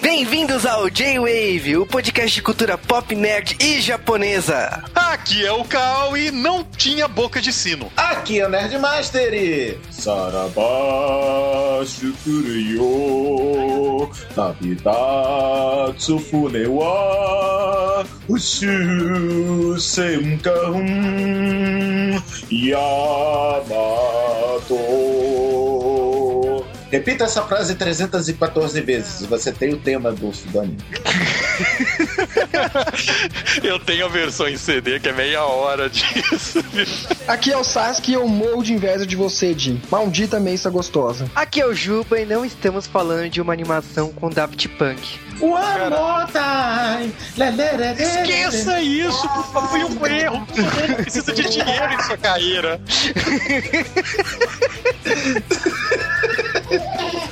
Bem-vindos ao J-Wave, o podcast de cultura pop, nerd e japonesa. Aqui é o Cal e não tinha boca de sino. Aqui é o Nerdmaster e... Saraba shukuruyo Tabitatsu funewa Ushu senkahun Yamato Repita essa frase 314 vezes. Você tem o tema do, do anime. Eu tenho a versão em CD que é meia hora disso. Aqui é o Sasuke e eu morro de inveja de você, Jim. Maldita mesa gostosa. Aqui é o Juba e não estamos falando de uma animação com Daft Punk. One more time. Esqueça isso, por favor, foi um erro. Precisa de dinheiro em sua carreira.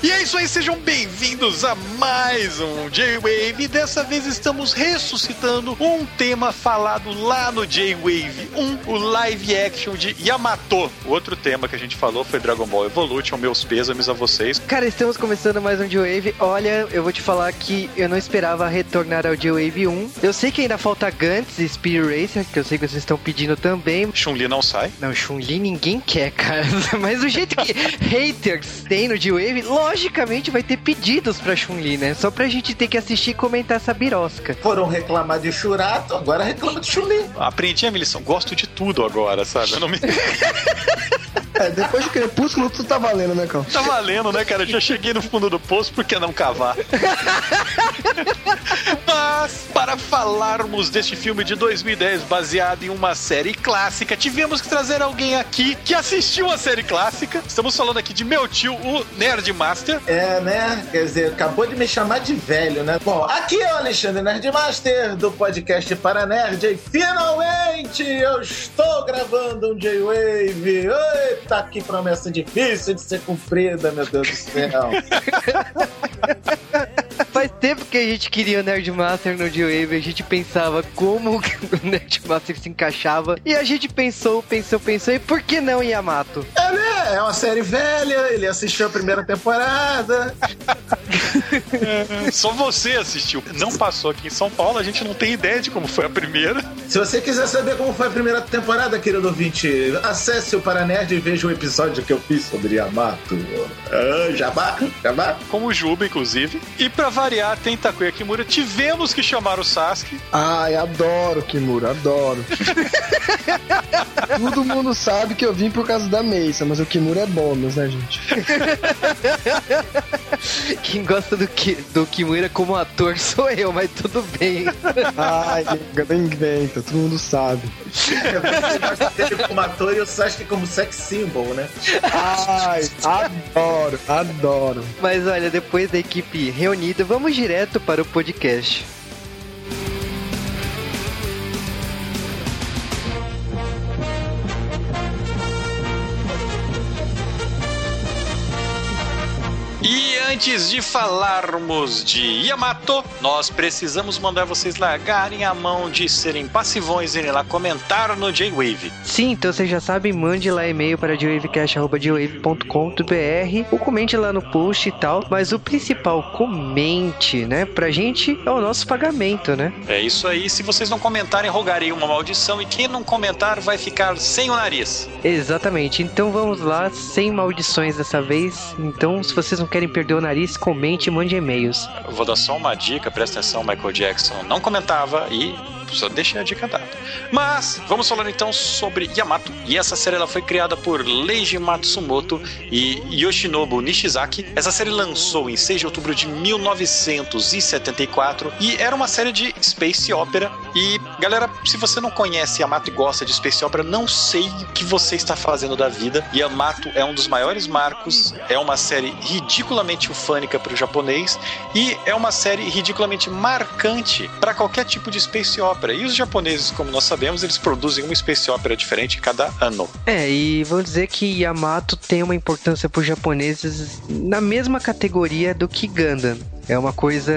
E é isso aí, sejam bem-vindos a mais um J-Wave. E dessa vez estamos ressuscitando um tema falado lá no J-Wave 1, o live action de Yamato. O outro tema que a gente falou foi Dragon Ball Evolution. Meus pêsames a vocês. Cara, estamos começando mais um J-Wave. Olha, eu vou te falar que eu não esperava retornar ao J-Wave 1. Eu sei que ainda falta Gantz e Speed Racer, que eu sei que vocês estão pedindo também. Chun-Li não sai. Não, Chun-Li ninguém quer, cara. Mas o jeito que haters tem no J-Wave, logicamente vai ter pedidos pra Chun-Li, né? Só pra gente ter que assistir e comentar essa birosca. Foram reclamar de Churato, agora reclama de Chuli. Aprendi a minha lição. Gosto de tudo agora, sabe? Eu não me... É, depois de Crepúsculo, tudo tá valendo, né, Cal? Tá valendo, né, cara? Já cheguei no fundo do poço, por que não cavar? Mas, para falarmos deste filme de 2010, baseado em uma série clássica, tivemos que trazer alguém aqui que assistiu a série clássica. Estamos falando aqui de meu tio, o Nerd Master. É, né? Quer dizer, acabou de me chamar de velho, né? Bom, aqui é o Alexandre Nerdmaster do podcast Para Nerd e finalmente eu estou gravando um J-Wave. Eita, que promessa difícil de ser cumprida, meu Deus do céu. Faz tempo que a gente queria o Nerdmaster no J-Wave, a gente pensava como o Nerdmaster se encaixava, e a gente pensou, pensou, pensou, e por que não Yamato? É, né? É uma série velha, ele assistiu a primeira temporada. Só você assistiu. Não passou aqui em São Paulo, a gente não tem ideia de como foi a primeira. Se você quiser saber como foi a primeira temporada, querido ouvinte, acesse o Paranerd e veja o episódio que eu fiz sobre Yamato. Ah, Jabá? Jabá? Com o Juba, inclusive. E pra variar, tem Takuya Kimura. Tivemos que chamar o Sasuke. Ai, adoro Kimura, adoro. Todo mundo sabe que eu vim por causa da Meisa, mas o Kimura é bônus, né, gente? Quem gosta do, Ki, do Kimura como ator sou eu, mas tudo bem. Ai, não inventa, todo mundo sabe. Você gosta dele como ator e o Sasuke como sex symbol, né? Ai, adoro, adoro. Mas olha, depois da equipe reunida, vamos direto para o podcast. E antes de falarmos de Yamato, nós precisamos mandar vocês largarem a mão de serem passivões e lá comentar no J-Wave. Sim, então vocês já sabem, mande lá e-mail para jwavecast.jwave.com.br ou comente lá no post e tal, mas o principal, comente, né? Pra gente é o nosso pagamento, né? É isso aí. Se vocês não comentarem, rogarei uma maldição. E quem não comentar vai ficar sem o nariz. Exatamente, então vamos lá, sem maldições dessa vez. Então, se vocês não querem perder o nariz, comente e mande e-mails. Vou dar só uma dica, presta atenção, Michael Jackson não comentava e só deixei a dica dada. Mas vamos falar então sobre Yamato. E essa série ela foi criada por Leiji Matsumoto e Yoshinobu Nishizaki. Essa série lançou em 6 de outubro de 1974 e era uma série de space opera. E galera, se você não conhece Yamato e gosta de space opera, não sei o que você está fazendo da vida. Yamato é um dos maiores marcos, é uma série ridiculamente ufânica para o japonês e é uma série ridiculamente marcante para qualquer tipo de space opera. E os japoneses, como nós sabemos, eles produzem uma space opera diferente cada ano. É, e vou dizer que Yamato tem uma importância para os japoneses na mesma categoria do que Gundam. É uma coisa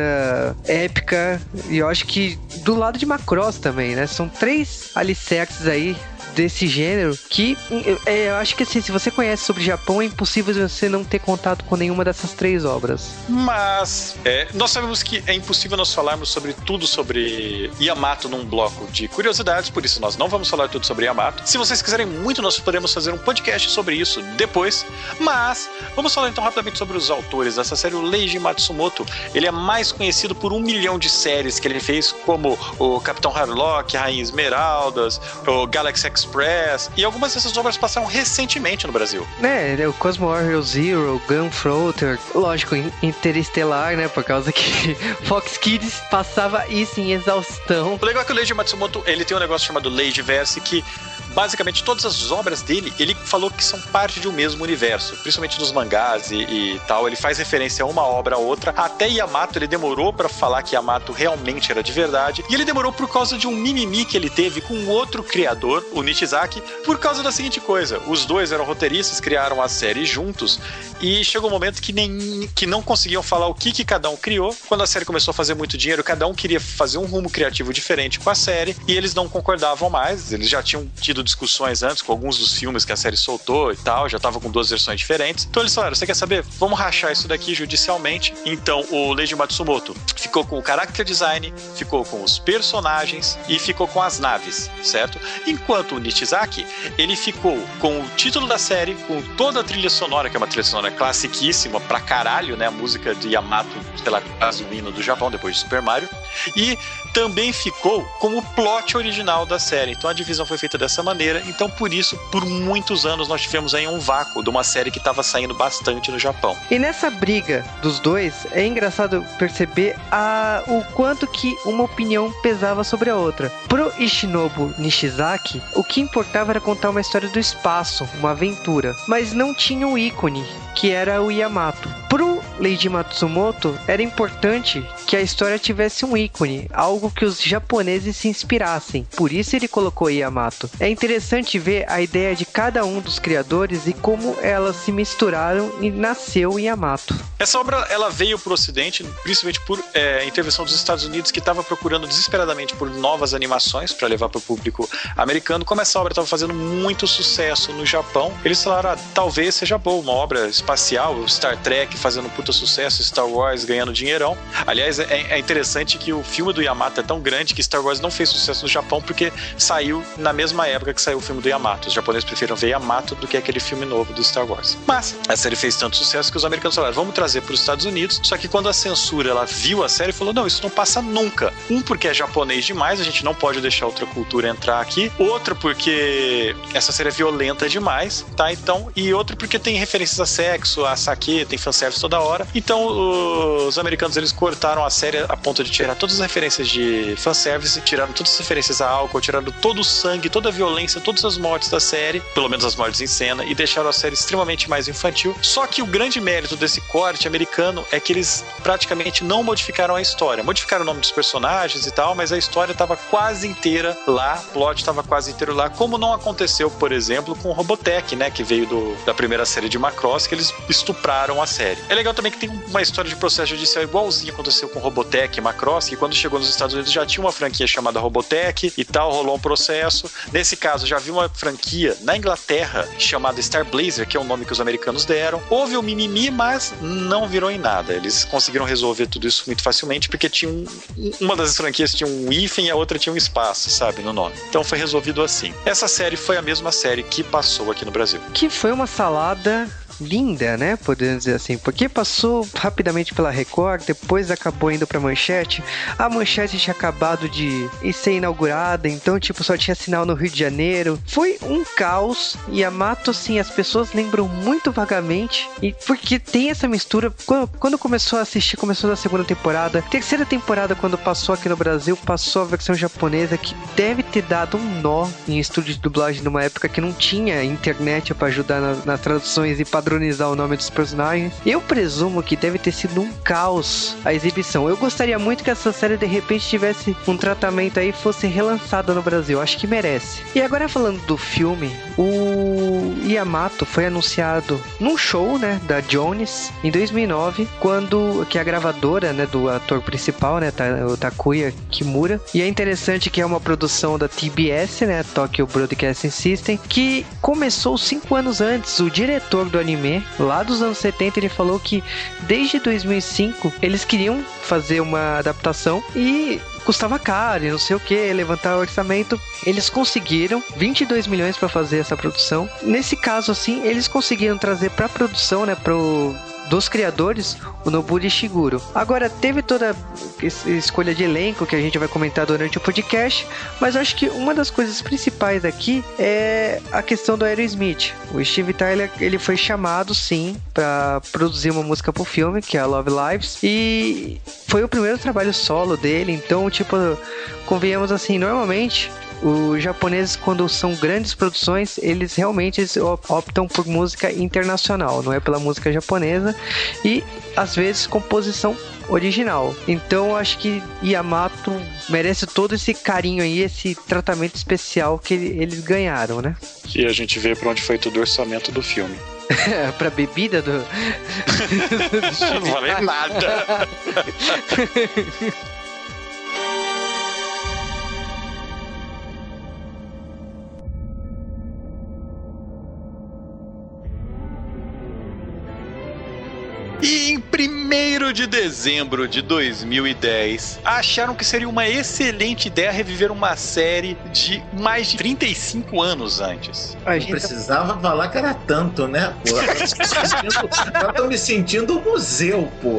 épica e eu acho que do lado de Macross também, né? São três alicerces aí desse gênero que é, eu acho que assim, se você conhece sobre Japão, é impossível você não ter contato com nenhuma dessas três obras. Mas é, nós sabemos que é impossível nós falarmos sobre tudo sobre Yamato num bloco de curiosidades, por isso nós não vamos falar tudo sobre Yamato. Se vocês quiserem muito, nós podemos fazer um podcast sobre isso depois. Mas vamos falar então rapidamente sobre os autores dessa série. O Leiji Matsumoto, ele é mais conhecido por um milhão de séries que ele fez, como o Capitão Harlock, Rainha Esmeraldas, o Galaxy Express, e algumas dessas obras passaram recentemente no Brasil. É, o Cosmo Warrior Zero, Gunfloater, lógico, Interestelar, né, por causa que Fox Kids passava isso em exaustão. O legal é que o Leiji Matsumoto, ele tem um negócio chamado Leiji Verse que basicamente todas as obras dele, ele falou que são parte de um mesmo universo, principalmente nos mangás e, e tal. Ele faz referência a uma obra a outra. Até Yamato, ele demorou para falar que Yamato realmente era de verdade. E ele demorou por causa de um mimimi que ele teve com outro criador, o Nishizaki, por causa da seguinte coisa: os dois eram roteiristas, criaram a série juntos, e chegou um momento que, nem, que não conseguiam falar o que, que cada um criou. Quando a série começou a fazer muito dinheiro, cada um queria fazer um rumo criativo diferente com a série, e eles não concordavam mais. Eles já tinham tido discussões antes com alguns dos filmes que a série soltou e tal, já tava com duas versões diferentes. Então eles falaram: você quer saber? Vamos rachar isso daqui judicialmente. Então o Leiji Matsumoto ficou com o character design, ficou com os personagens e ficou com as naves, certo? Enquanto o Nishizaki, ele ficou com o título da série, com toda a trilha sonora, que é uma trilha sonora classiquíssima pra caralho, né? A música de Yamato, sei lá, quase o hino do Japão, depois de Super Mario. E também ficou como o plot original da série. Então a divisão foi feita dessa maneira. Então por isso, por muitos anos, nós tivemos aí um vácuo de uma série que estava saindo bastante no Japão. E nessa briga dos dois, é engraçado perceber a, o quanto que uma opinião pesava sobre a outra. Pro Ishinobu Nishizaki, o que importava era contar uma história do espaço, uma aventura, mas não tinha um ícone que era o Yamato. Pro Leiji Matsumoto, era importante que a história tivesse um ícone, algo que os japoneses se inspirassem. Por isso ele colocou Yamato. É interessante ver a ideia de cada um dos criadores e como elas se misturaram e nasceu Yamato. Essa obra ela veio para o Ocidente, principalmente por é, intervenção dos Estados Unidos, que estava procurando desesperadamente por novas animações para levar para o público americano. Como essa obra estava fazendo muito sucesso no Japão, eles falaram: ah, talvez seja boa, uma obra espacial, Star Trek fazendo puta sucesso, Star Wars ganhando dinheirão. Aliás, é, é, interessante que o filme do Yamato é tão grande que Star Wars não fez sucesso no Japão porque saiu na mesma época que saiu o filme do Yamato. Os japoneses preferiram ver Yamato do que aquele filme novo do Star Wars. Mas a série fez tanto sucesso que os americanos falaram: vamos trazer para os Estados Unidos. Só que quando a censura ela viu a série, falou: não, isso não passa nunca. Um, porque é japonês demais, a gente não pode deixar outra cultura entrar aqui. Outro, porque essa série é violenta demais, tá? Então, e outro, porque tem referências a sexo, a saque, tem fanservice toda hora. Então, os americanos eles cortaram a série a ponto de tirar todas as referências de fanservice, tiraram todas as referências a álcool, tiraram todo o sangue, toda a violência, todas as mortes da série, pelo menos as mortes em cena, e deixaram a série extremamente mais infantil. Só que o grande mérito desse corte americano é que eles praticamente não modificaram a história. Modificaram o nome dos personagens e tal, mas a história estava quase inteira lá, o plot estava quase inteiro lá, como não aconteceu, por exemplo, com Robotech, né, que veio do, da primeira série de Macross, que eles estupraram a série. É legal também que tem uma história de processo judicial igualzinho aconteceu com Robotech e Macross, que quando chegou nos Estados Unidos já tinha uma franquia chamada Robotech e tal, rolou um processo. Nesse caso, já havia uma franquia na Inglaterra chamada Star Blazer, que é o nome que os americanos deram. Houve o um mimimi, mas não virou em nada. Eles conseguiram resolver tudo isso muito facilmente, porque tinha um, uma das franquias tinha um hífen e a outra tinha um espaço, sabe, no nome. Então foi resolvido assim. Essa série foi a mesma série que passou aqui no Brasil. Que foi uma salada linda, né? Podemos dizer assim, porque passou rapidamente pela Record, depois acabou indo pra Manchete. A Manchete tinha acabado de ser inaugurada, então, tipo, só tinha sinal no Rio de Janeiro. Foi um caos e a Mato, assim, as pessoas lembram muito vagamente. E porque tem essa mistura. Quando, quando começou a assistir, começou na segunda temporada. Terceira temporada, quando passou aqui no Brasil, passou a versão japonesa que deve ter dado um nó em estúdio de dublagem numa época que não tinha internet para ajudar nas, nas traduções e padrões padronizar o nome dos personagens. Eu presumo que deve ter sido um caos a exibição. Eu gostaria muito que essa série de repente tivesse um tratamento aí e fosse relançada no Brasil. Acho que merece. E agora falando do filme, o Yamato foi anunciado num show, né, da Jones em 2009, quando que é a gravadora, né, do ator principal, né, o Takuya Kimura. E é interessante que é uma produção da TBS, né, Tokyo Broadcasting System, que começou cinco anos antes. O diretor do anime, lá dos anos 70, ele falou que desde 2005 eles queriam fazer uma adaptação e custava caro e não sei o que, levantar o orçamento. Eles conseguiram 22 milhões para fazer essa produção. Nesse caso, assim, eles conseguiram trazer para produção, né, pro dos criadores, o Noburi Shiguro. Agora, teve toda escolha de elenco que a gente vai comentar durante o podcast, mas acho que uma das coisas principais aqui é a questão do Aerosmith. O Steve Tyler, ele foi chamado, sim, para produzir uma música pro filme, que é a Love Lives, e foi o primeiro trabalho solo dele, então, tipo, convenhamos assim, normalmente os japoneses, quando são grandes produções, eles realmente optam por música internacional, não é pela música japonesa e às vezes composição original. Então acho que Yamato merece todo esse carinho aí, esse tratamento especial que eles ganharam, né? E a gente vê para onde foi todo o orçamento do filme. pra bebida do. Não falei nada. 1 de dezembro de 2010, acharam que seria uma excelente ideia reviver uma série de mais de 35 anos antes. A gente precisava falar que era tanto, né, pô? Eu tô me sentindo um museu, pô.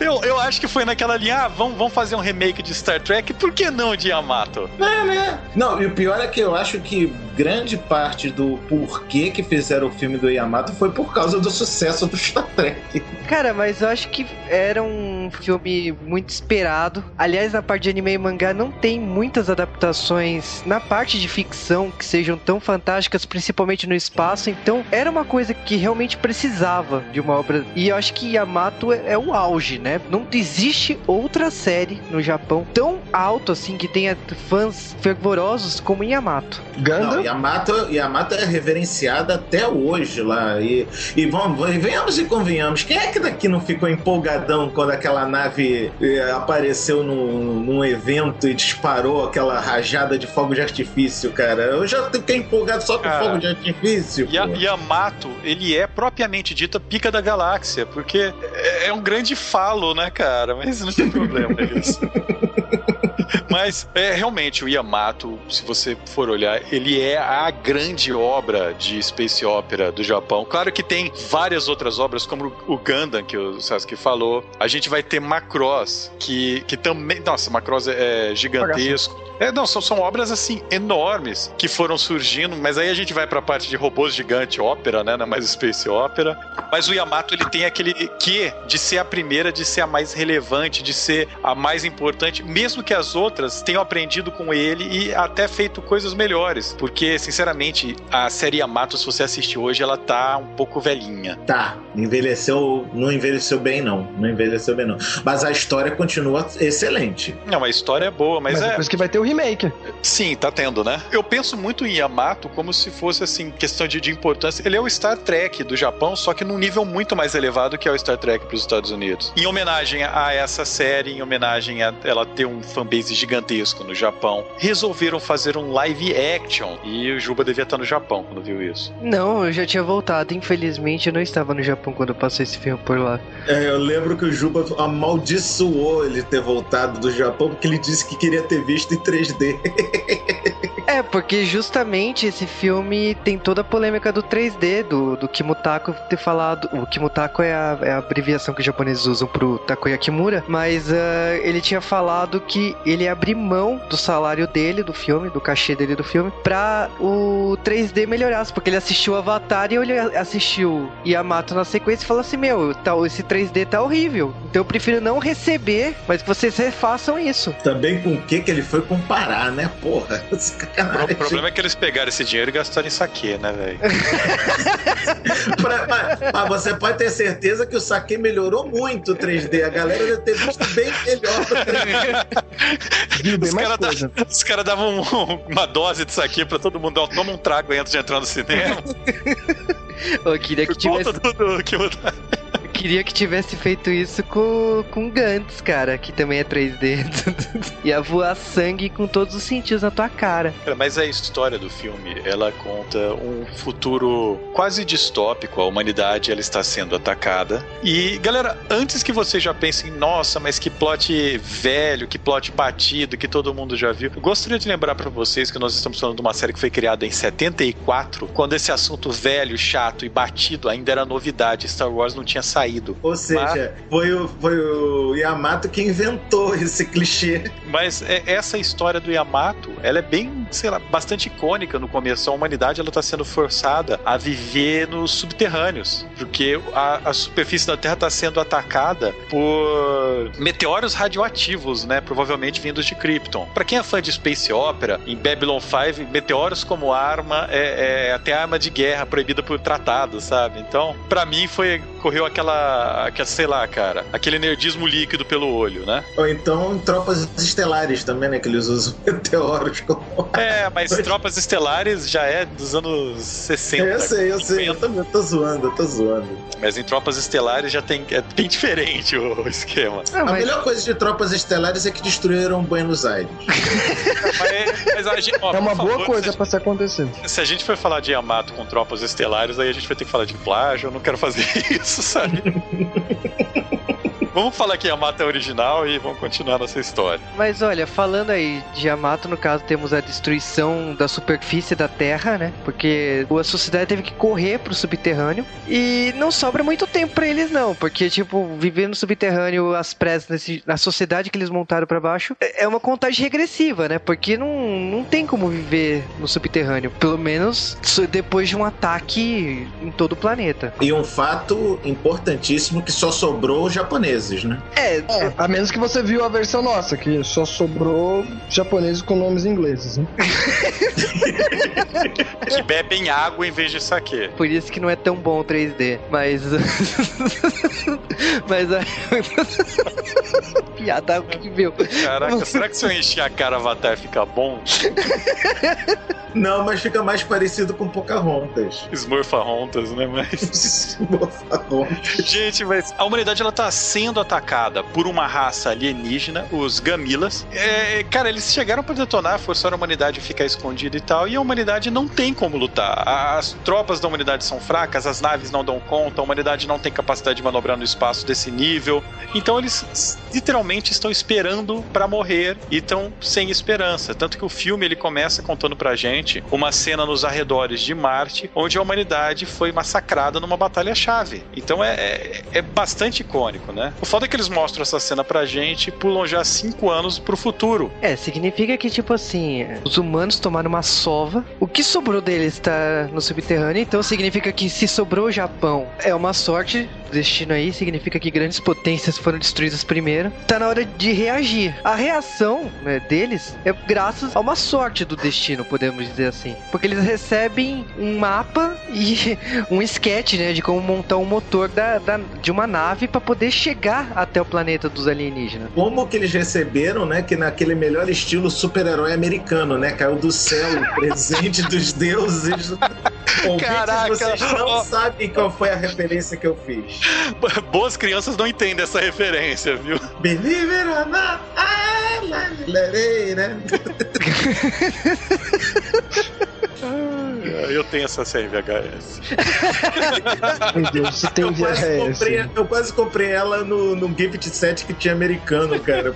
Eu, eu acho que foi naquela linha, ah, vamos, vamos fazer um remake de Star Trek, por que não de Yamato? É, né? Não, e o pior é que eu acho que grande parte do porquê que fizeram o filme do Yamato foi por causa do sucesso do Star Trek. Cara, mas eu acho que era um filme muito esperado. Aliás, na parte de anime e mangá não tem muitas adaptações na parte de ficção que sejam tão fantásticas, principalmente no espaço. Então, era uma coisa que realmente precisava de uma obra. E eu acho que Yamato é, é o auge, né? Não existe outra série no Japão tão alto assim que tenha fãs fervorosos como Yamato. Ganda? Yamato, Yamato é reverenciada até hoje lá. E, e vamos, venhamos e convenhamos. Quem é que daqui não ficou empolgadão quando aquela nave eh, apareceu num, num evento e disparou aquela rajada de fogo de artifício, cara? Eu já fiquei empolgado só com cara, fogo de artifício. E a, Yamato, ele é propriamente dita pica da galáxia, porque é, é um grande falo, né, cara? Mas não tem problema isso. Mas é realmente o Yamato, se você for olhar, ele é a grande obra de space opera do Japão. Claro que tem várias outras obras, como o Gundam, que o Sasuke falou. A gente vai ter Macross, que, que também. Nossa, Macross é, é gigantesco. É, não, são, são obras assim enormes que foram surgindo, mas aí a gente vai para a parte de robôs gigante ópera, né, na mais space ópera. Mas o Yamato ele tem aquele que de ser a primeira, de ser a mais relevante, de ser a mais importante, mesmo que as outras tenham aprendido com ele e até feito coisas melhores, porque sinceramente a série Yamato, se você assistir hoje, ela tá um pouco velhinha. Tá, envelheceu, não envelheceu bem não, não envelheceu bem não. Mas a história continua excelente. Não, a história é boa, mas, mas é. Depois que vai ter o remake. Sim, tá tendo, né? Eu penso muito em Yamato como se fosse, assim, questão de, de importância. Ele é o Star Trek do Japão, só que num nível muito mais elevado que é o Star Trek pros Estados Unidos. Em homenagem a essa série, em homenagem a ela ter um fanbase gigantesco no Japão, resolveram fazer um live action. E o Juba devia estar no Japão quando viu isso. Não, eu já tinha voltado. Infelizmente, eu não estava no Japão quando eu passei esse filme por lá. É, eu lembro que o Juba amaldiçoou ele ter voltado do Japão porque ele disse que queria ter visto em 3D. É, porque justamente esse filme tem toda a polêmica do 3D, do, do Kimutako ter falado. O Kimutako é a, é a abreviação que os japoneses usam pro Takoya Kimura, mas uh, ele tinha falado que ele ia abrir mão do salário dele, do filme, do cachê dele do filme, pra o 3D melhorasse, porque ele assistiu Avatar e ele assistiu Yamato na sequência e falou assim: Meu, tá, esse 3D tá horrível, então eu prefiro não receber, mas que vocês refaçam isso. Também com o que que ele foi comparar, né? Porra, cara. O problema é que eles pegaram esse dinheiro e gastaram em saque, né, velho? Mas, mas você pode ter certeza que o saque melhorou muito o 3D. A galera deve ter visto bem melhor o 3D. Viu bem Os mais caras da- coisa. os caras davam um- uma dose disso aqui pra todo mundo. Toma um trago antes de entrar no cinema. Eu queria que conta tivesse, do, do, que eu queria que tivesse feito isso com, com Gantz, cara, que também é 3D. Ia voar sangue com todos os sentidos na tua cara. Cara, Mas a história do filme, ela conta um futuro quase distópico. A humanidade ela está sendo atacada. E, galera, antes que vocês já pensem, nossa, mas que plot velho, que plot batido, que todo mundo já viu, eu gostaria de lembrar pra vocês que nós estamos falando de uma série que foi criada em 74, quando esse assunto velho, chato e batido ainda era novidade. Star Wars não tinha saído. Ou seja, foi o, foi o Yamato que inventou esse clichê. Mas é- essa história do Yamato, ela é bem, sei lá, bastante icônica no começo. A humanidade ela está sendo forçada a viver nos subterrâneos, porque a, a superfície da Terra está sendo atacada por meteoros radioativos, né? Provavelmente vindos de Krypton. Para quem é fã de space opera, em Babylon 5, meteoros como arma é, é até arma de guerra proibida por tratado, sabe? Então, para mim foi correu aquela, aquela, sei lá, cara, aquele nerdismo líquido pelo olho, né? Ou então em tropas estelares também, né? Que eles usam meteoros como. É, mas Tropas Estelares já é dos anos 60. eu sei, eu sei. Eu 50. tô, eu tô zoando, eu tô zoando. Mas em Tropas Estelares já tem. É bem diferente o esquema. Ah, A mas melhor coisa de tropas estelares é que destruíram Buenos Aires. Mas, mas a gente, ó, É uma boa favor, coisa pra se acontecer. se a gente for falar de Yamato com Tropas Estelares, aí a gente vai ter que falar de plágio. Eu não quero fazer isso, sabe? Vamos falar que Yamato é original e vamos continuar nossa história. Mas olha, falando aí de Yamato, no caso temos a destruição da superfície da Terra, né? Porque a sociedade teve que correr pro subterrâneo e não sobra muito tempo pra eles não, porque tipo, viver no subterrâneo às pressas nesse- na sociedade que eles montaram pra baixo é é uma contagem regressiva, né? Porque não, não tem como viver no subterrâneo, pelo menos depois de um ataque em todo o planeta. E um fato importantíssimo que só sobrou os japoneses, né? É, É, a menos que você viu a versão nossa, que só sobrou japoneses com nomes ingleses. Né? Que bebem água em vez de saque. Por isso que não é tão bom o 3D. Mas. mas a. Piada horrível. Caraca, será que se eu encher a cara Avatar fica bom? Não, mas fica mais parecido com Pocahontas. Smurfahontas, né? Mas. Pocahontas. Gente, mas a humanidade ela tá sendo atacada por uma raça alienígena, os Gamilas. É, cara, eles chegaram pra detonar, forçaram a humanidade a ficar escondida e tal, e a humanidade não tem como lutar. As tropas da humanidade são fracas, as naves não dão conta, a humanidade não tem capacidade de manobrar no espaço desse nível. Então eles literalmente estão esperando pra morrer e estão sem esperança. Tanto que o filme ele começa contando pra gente uma cena nos arredores de Marte, onde a humanidade foi massacrada numa batalha-chave. Então é, é, é bastante icônico, né? O foda é que eles mostram essa cena pra gente e pulam já cinco anos pro futuro. É, significa que, tipo assim, os humanos tomaram uma sova. O que sobrou deles tá no subterrâneo, então significa que se sobrou o Japão, é uma sorte. Destino aí significa que grandes potências foram destruídas primeiro. Tá na hora de reagir. A reação né, deles é graças a uma sorte do destino, podemos dizer assim. Porque eles recebem um mapa e um sketch, né, de como montar um motor da, da- de uma nave para poder chegar até o planeta dos alienígenas. Como que eles receberam, né? Que naquele melhor estilo super-herói americano, né? Caiu do céu o presente dos deuses. Ouvintes, Caraca, vocês não ó. sabem qual foi a referência que eu fiz. Boas crianças não entendem essa referência, viu? Believe it or not, I let it, né? Eu tenho essa série VHS. Meu Deus, você tem Eu quase, comprei, VHS. eu quase comprei ela no, no gift set que tinha americano, cara.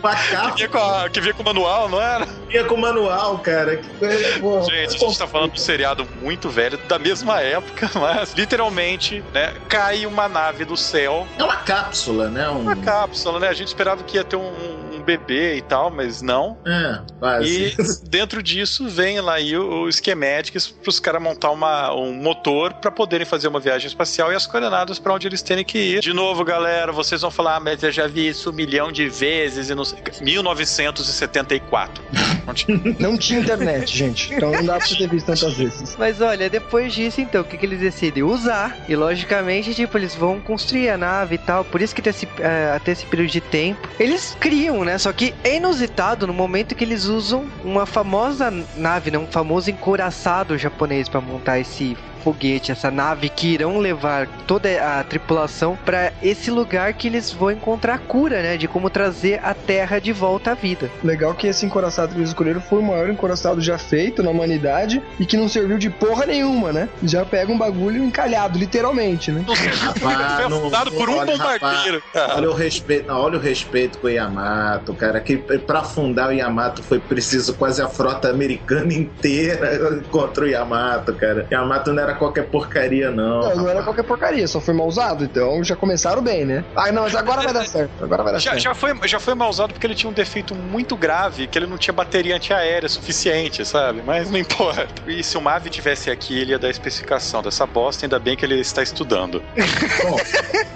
Com a Que vinha com, a- que vinha com o manual, não era? vinha com manual, cara. Que coisa, pô, Gente, a gente tá falando de um seriado muito velho, da mesma época, mas literalmente, né, cai uma nave do céu, É uma cápsula, né? Um... uma cápsula, né? A gente esperava que ia ter um, um bebê e tal, mas não. É, quase. E dentro disso vem lá aí o, o schematics para os caras montar uma, um motor para poderem fazer uma viagem espacial e as coordenadas para onde eles têm que ir. De novo, galera, vocês vão falar, ah, mas eu já vi isso um milhão de vezes e não sei. 1974. Não tinha, não tinha internet, gente. Então não dá pra você ter visto tantas vezes. Mas olha, depois disso, então, o que, que eles decidem? Usar. E logicamente, tipo, eles vão construir a nave e tal. Por isso que tem esse, uh, até esse período de tempo. Eles criam, né? Só que é inusitado no momento que eles usam uma famosa nave, né? Um famoso encoraçado japonês para montar esse foguete, essa nave que irão levar toda a tripulação para esse lugar que eles vão encontrar a cura, né? De como trazer a Terra de volta à vida. Legal que esse encoraçado que eles escolheram foi o maior encoraçado já feito na humanidade e que não serviu de porra nenhuma, né? Já pega um bagulho encalhado, literalmente, né? Rapaz, foi afundado por um olha, bombardeiro. Rapaz, olha o respeito, não, olha o respeito com o Yamato, cara. Que para fundar o Yamato foi preciso quase a frota americana inteira contra o Yamato, cara. Yamato não era era qualquer porcaria, não. Não, não era qualquer porcaria, só foi mal usado, então já começaram bem, né? Ah, não, mas agora vai dar certo. Agora vai dar já, certo. Já foi, já foi mal usado porque ele tinha um defeito muito grave, que ele não tinha bateria antiaérea suficiente, sabe? Mas não importa. E se o Mavi tivesse aqui, ele ia dar a especificação dessa bosta, ainda bem que ele está estudando. Bom,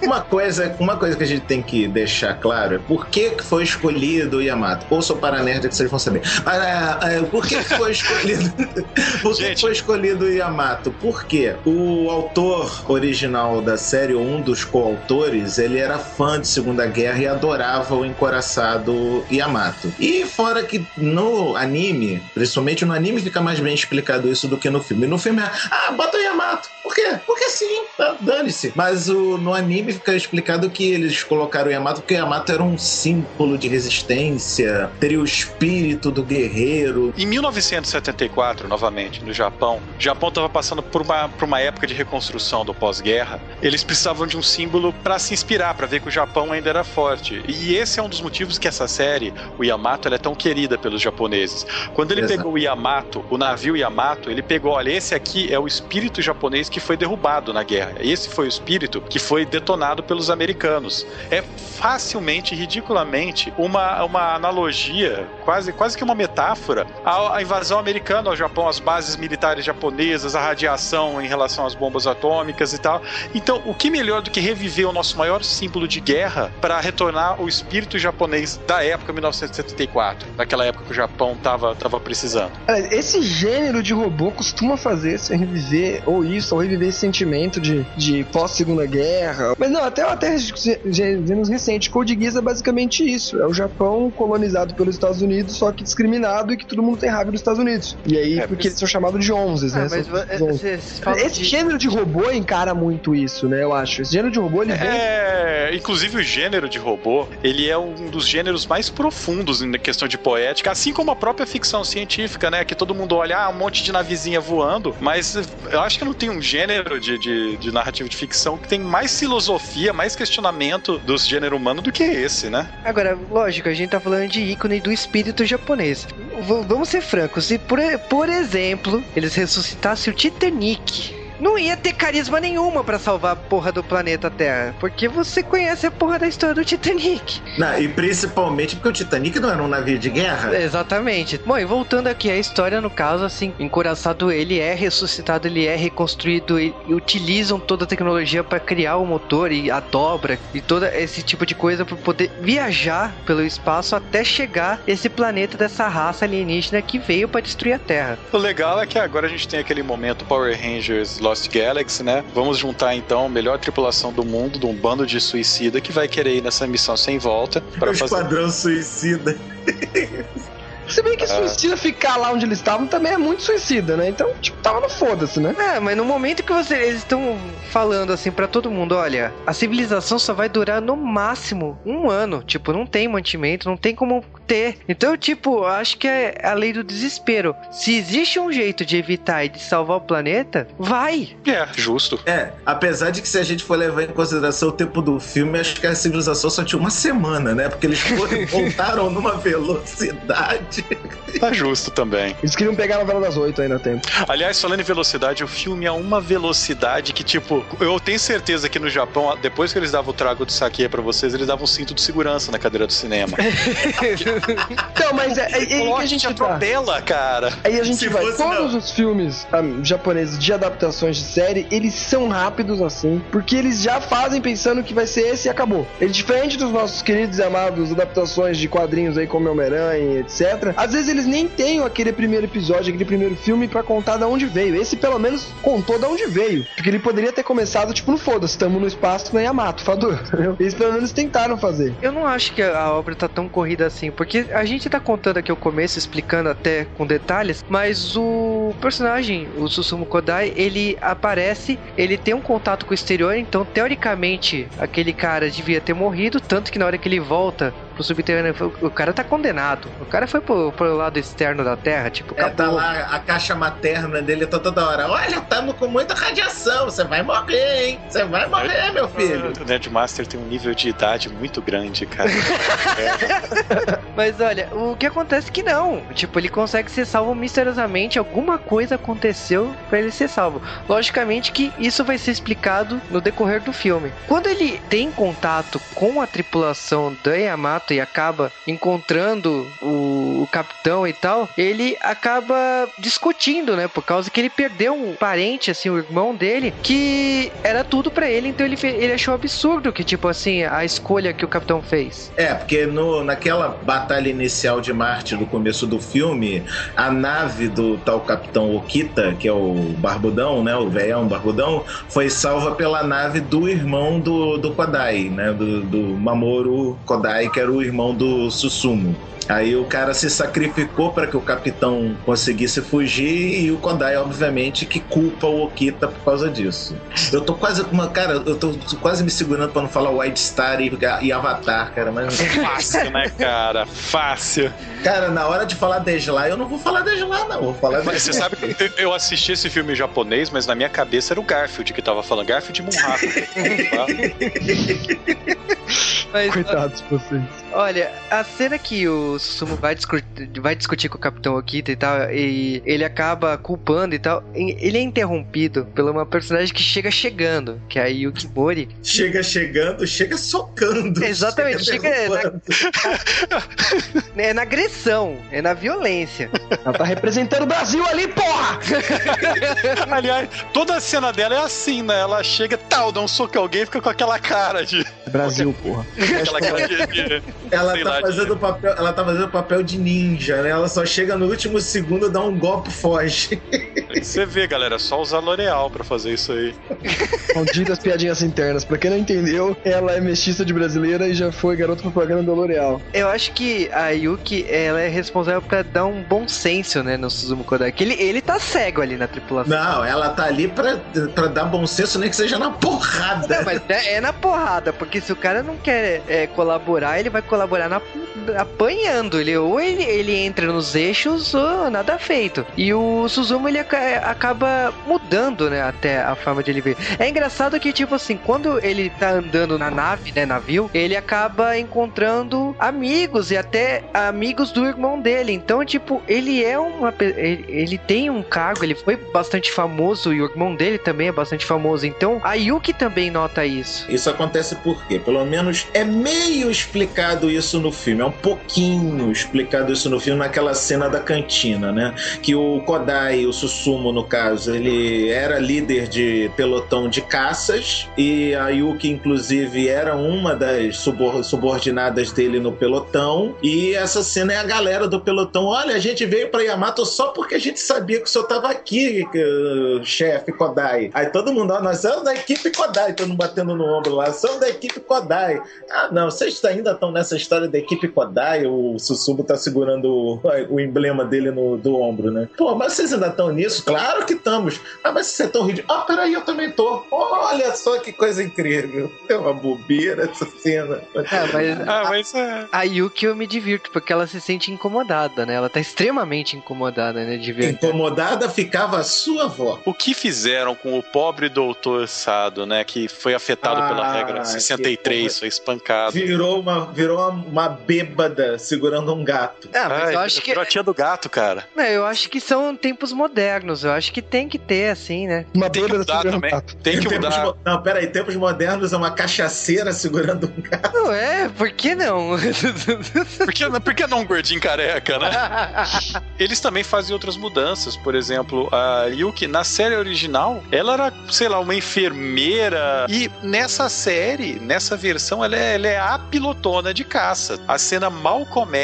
uma coisa, uma coisa que a gente tem que deixar claro é por que, foi escolhido o Yamato. Ou sou para nerd que vocês vão saber. Ah, é, por que, foi escolhido? por que, que foi escolhido o Yamato? Por porque o autor original da série, ou um dos coautores, ele era fã de Segunda Guerra e adorava o encoraçado Yamato. E fora que no anime, principalmente no anime, fica mais bem explicado isso do que no filme. No filme é, ah, bota o Yamato. Por quê? Porque sim, tá, dane-se. Mas o, no anime fica explicado que eles colocaram o Yamato porque o Yamato era um símbolo de resistência, teria o espírito do guerreiro. Em 1974, novamente, no Japão, o Japão estava passando por uma para uma época de reconstrução do pós-guerra, eles precisavam de um símbolo para se inspirar, para ver que o Japão ainda era forte. E esse é um dos motivos que essa série, o Yamato, é tão querida pelos japoneses. Quando ele Exato. pegou o Yamato, o navio Yamato, ele pegou, olha, esse aqui é o espírito japonês que foi derrubado na guerra. Esse foi o espírito que foi detonado pelos americanos. É facilmente, ridiculamente, uma, uma analogia, quase, quase que uma metáfora à, à invasão americana ao Japão, às bases militares japonesas, a radiação em relação às bombas atômicas e tal. Então, o que melhor do que reviver o nosso maior símbolo de guerra para retornar o espírito japonês da época 1974, daquela época que o Japão estava tava precisando. Esse gênero de robô costuma fazer você reviver ou isso, ou reviver esse sentimento de, de pós-segunda guerra. Mas não, até até gêneros recentes, Code Geass é basicamente isso. É o Japão colonizado pelos Estados Unidos, só que discriminado e que todo mundo tem raiva dos Estados Unidos. E aí, é, porque eles são chamados de onzes, né? Mas, esse de... gênero de robô encara muito isso, né? Eu acho. Esse gênero de robô, ele vem... É, inclusive o gênero de robô, ele é um dos gêneros mais profundos na questão de poética, assim como a própria ficção científica, né? Que todo mundo olha, ah, um monte de navezinha voando, mas eu acho que não tem um gênero de, de, de narrativa de ficção que tem mais filosofia, mais questionamento do gênero humano do que esse, né? Agora, lógico, a gente tá falando de ícone do espírito japonês. V vamos ser francos, se por, por exemplo, eles ressuscitassem o Titanic não ia ter carisma nenhuma para salvar a porra do planeta Terra. Porque você conhece a porra da história do Titanic. Não, e principalmente porque o Titanic não era um navio de guerra. Exatamente. Bom, e voltando aqui à história, no caso, assim, encoraçado ele é ressuscitado, ele é reconstruído e, utilizam toda a tecnologia para criar o motor e a dobra e todo esse tipo de coisa para poder viajar pelo espaço até chegar esse planeta dessa raça alienígena que veio para destruir a Terra. O legal é que agora a gente tem aquele momento Power Rangers Lost Galaxy, né? Vamos juntar então a melhor tripulação do mundo, de um bando de suicida que vai querer ir nessa missão sem volta. Para o fazer... Esquadrão Suicida. Se bem que ah. suicida ficar lá onde eles estavam também é muito suicida, né? Então, tipo, tava no foda-se, né? É, mas no momento que você, eles estão falando assim para todo mundo, olha, a civilização só vai durar no máximo um ano. Tipo, não tem mantimento, não tem como ter. Então, tipo, acho que é a lei do desespero. Se existe um jeito de evitar e de salvar o planeta, vai. É, justo. É, apesar de que se a gente for levar em consideração o tempo do filme, acho que a civilização só tinha uma semana, né? Porque eles voltaram numa velocidade Tá justo também. Eles queriam pegar a novela das oito ainda a tempo. Aliás, falando em velocidade, o filme é uma velocidade que, tipo, eu tenho certeza que no Japão, depois que eles davam o trago de saque pra vocês, eles davam um cinto de segurança na cadeira do cinema. Então, mas é, é, é aí que a gente te tá. atropela, cara. Aí a gente Se vai. fosse, Todos não. os filmes ah, japoneses de adaptações de série, eles são rápidos assim, porque eles já fazem pensando que vai ser esse e acabou. É diferente dos nossos queridos e amados adaptações de quadrinhos aí como Homem-Aranha, etc. Às vezes eles nem têm aquele primeiro episódio, aquele primeiro filme pra contar da onde veio. Esse pelo menos contou da onde veio, porque ele poderia ter começado tipo no foda-se, tamo no espaço na Yamato, Fador. Eles pelo menos tentaram fazer. Eu não acho que a obra tá tão corrida assim, porque a gente tá contando aqui o começo, explicando até com detalhes, mas o personagem, o Susumu Kodai, ele aparece, ele tem um contato com o exterior, então teoricamente aquele cara devia ter morrido, tanto que na hora que ele volta pro subterrâneo, o cara tá condenado. O cara foi pro, pro lado externo da Terra, tipo, É, tá lá, a caixa materna dele tá toda hora. Olha, tamo com muita radiação. Você vai morrer, hein? Você vai morrer, meu filho. O Nerdmaster tem um nível de idade muito grande, cara. Mas olha, o que acontece é que não. Tipo, ele consegue ser salvo misteriosamente. Alguma coisa aconteceu pra ele ser salvo. Logicamente que isso vai ser explicado no decorrer do filme. Quando ele tem contato com a tripulação da Yamato e acaba encontrando o, o capitão e tal, ele acaba discutindo, né? Por causa que ele perdeu um parente, assim, o irmão dele, que era tudo pra ele. Então ele, ele achou absurdo que, tipo assim, a escolha que o capitão fez. É, porque no, naquela batalha inicial de Marte do começo do filme, a nave do tal Capitão Okita, que é o Barbudão, né? O velhão Barbudão, foi salva pela nave do irmão do, do Kodai, né? Do, do Mamoru Kodai, que era o irmão do Susumu. Aí o cara se sacrificou para que o capitão conseguisse fugir e o Kodai, obviamente, que culpa o Okita por causa disso. Eu tô quase com uma. Cara, eu tô quase me segurando para não falar White Star e, e Avatar, cara, mas. Fácil, né, cara? Fácil. Cara, na hora de falar Desla, eu não vou falar Desla, não. Vou falar Mas você sabe que eu- assisti esse filme em japonês, mas na minha cabeça era o Garfield que tava falando. Garfield Munraku. Mas, Coitados de vocês. Olha, a cena que o Susumu vai, discu- vai discutir com o Capitão Okita e tal, e ele acaba culpando e tal, e- ele é interrompido por uma personagem que chega chegando, que é a Yuki Mori. Chega chegando, chega socando. Exatamente, chega na- derrubando. É na agressão, é na violência. Ela tá representando o Brasil ali, porra! Aliás, toda a cena dela é assim, né? Ela chega, tal, dá um soco em alguém e fica com aquela cara de. Brasil, porra. Aquela cara de. de- Ela tá, lá, fazendo de- o papel, ela tá fazendo o papel de ninja, né? Ela só chega no último segundo, dá um golpe e foge. Você vê, galera, é só usar L'Oreal pra fazer isso aí. Malditas piadinhas internas. Pra quem não entendeu, ela é mestiça de brasileira e já foi garota propaganda da L'Oreal. Eu acho que a Yuki, ela é responsável pra dar um bom senso, né, no Suzumu Kodai, que ele, ele tá cego ali na tripulação. Não, ela tá ali pra, pra dar bom senso, nem que seja na porrada. Não, mas é, é na porrada, porque se o cara não quer é, colaborar, ele vai colaborar na, Ele, ou ele, ele entra nos eixos ou nada feito. E o Suzumu ele aca- acaba mudando, né, até a forma de ele ver. É engraçado que, tipo assim, quando ele tá andando na nave, né, navio, ele acaba encontrando amigos e até amigos do irmão dele. Então, tipo, ele é uma. Ele, ele tem um cargo, ele foi bastante famoso e o irmão dele também é bastante famoso. Então, a Yuki também nota isso. Isso acontece porque, pelo menos, é meio explicado isso no filme, é um pouquinho explicado isso no filme naquela cena da cantina, né? Que o Kodai, o Susumu, no caso, ele era líder de pelotão de caças e a Yuki, inclusive, era uma das subor- subordinadas dele no pelotão. E essa cena é a galera do pelotão. Olha, a gente veio pra Yamato só porque a gente sabia que o senhor tava aqui, que- chefe Kodai. Aí todo mundo, ó, nós somos da equipe Kodai, todo mundo batendo no ombro lá, somos da equipe Kodai. Ah, não, vocês ainda estão nessa história da equipe Kodai, o Susumu tá segurando o, o emblema dele no do ombro, né? Pô, mas vocês ainda estão nisso? Claro que estamos. Ah, mas você é tão ridículo. Ah, peraí, eu também tô. Olha só que coisa incrível. É uma bobeira essa cena. É, mas Ah, mas é. a Yuki eu me divirto, porque ela se sente incomodada, né? Ela tá extremamente incomodada, né? De ver. Incomodada ficava a sua avó. O que fizeram com o pobre doutor Sado, né? Que foi afetado pela Ah, regra que 63 Isso, espancado. Virou uma, virou uma, uma bêbada segurando um gato. Ah, mas Ai, eu acho que. a tia do gato, cara. Não, eu acho que são tempos modernos. Eu acho que tem que ter, assim, né? Uma Tem que mudar segurando também. papo. Tem que Tempos mudar. mo- Não, peraí, tempos modernos é uma cachaceira segurando um gato. Não é? Por que não? Por que, por que não um gordinho careca, né? Eles também fazem outras mudanças. Por exemplo, a Yuki, na série original, ela era, sei lá, uma enfermeira. E nessa série, nessa versão, ela é, ela é a pilotona de caça. A cena mal começa,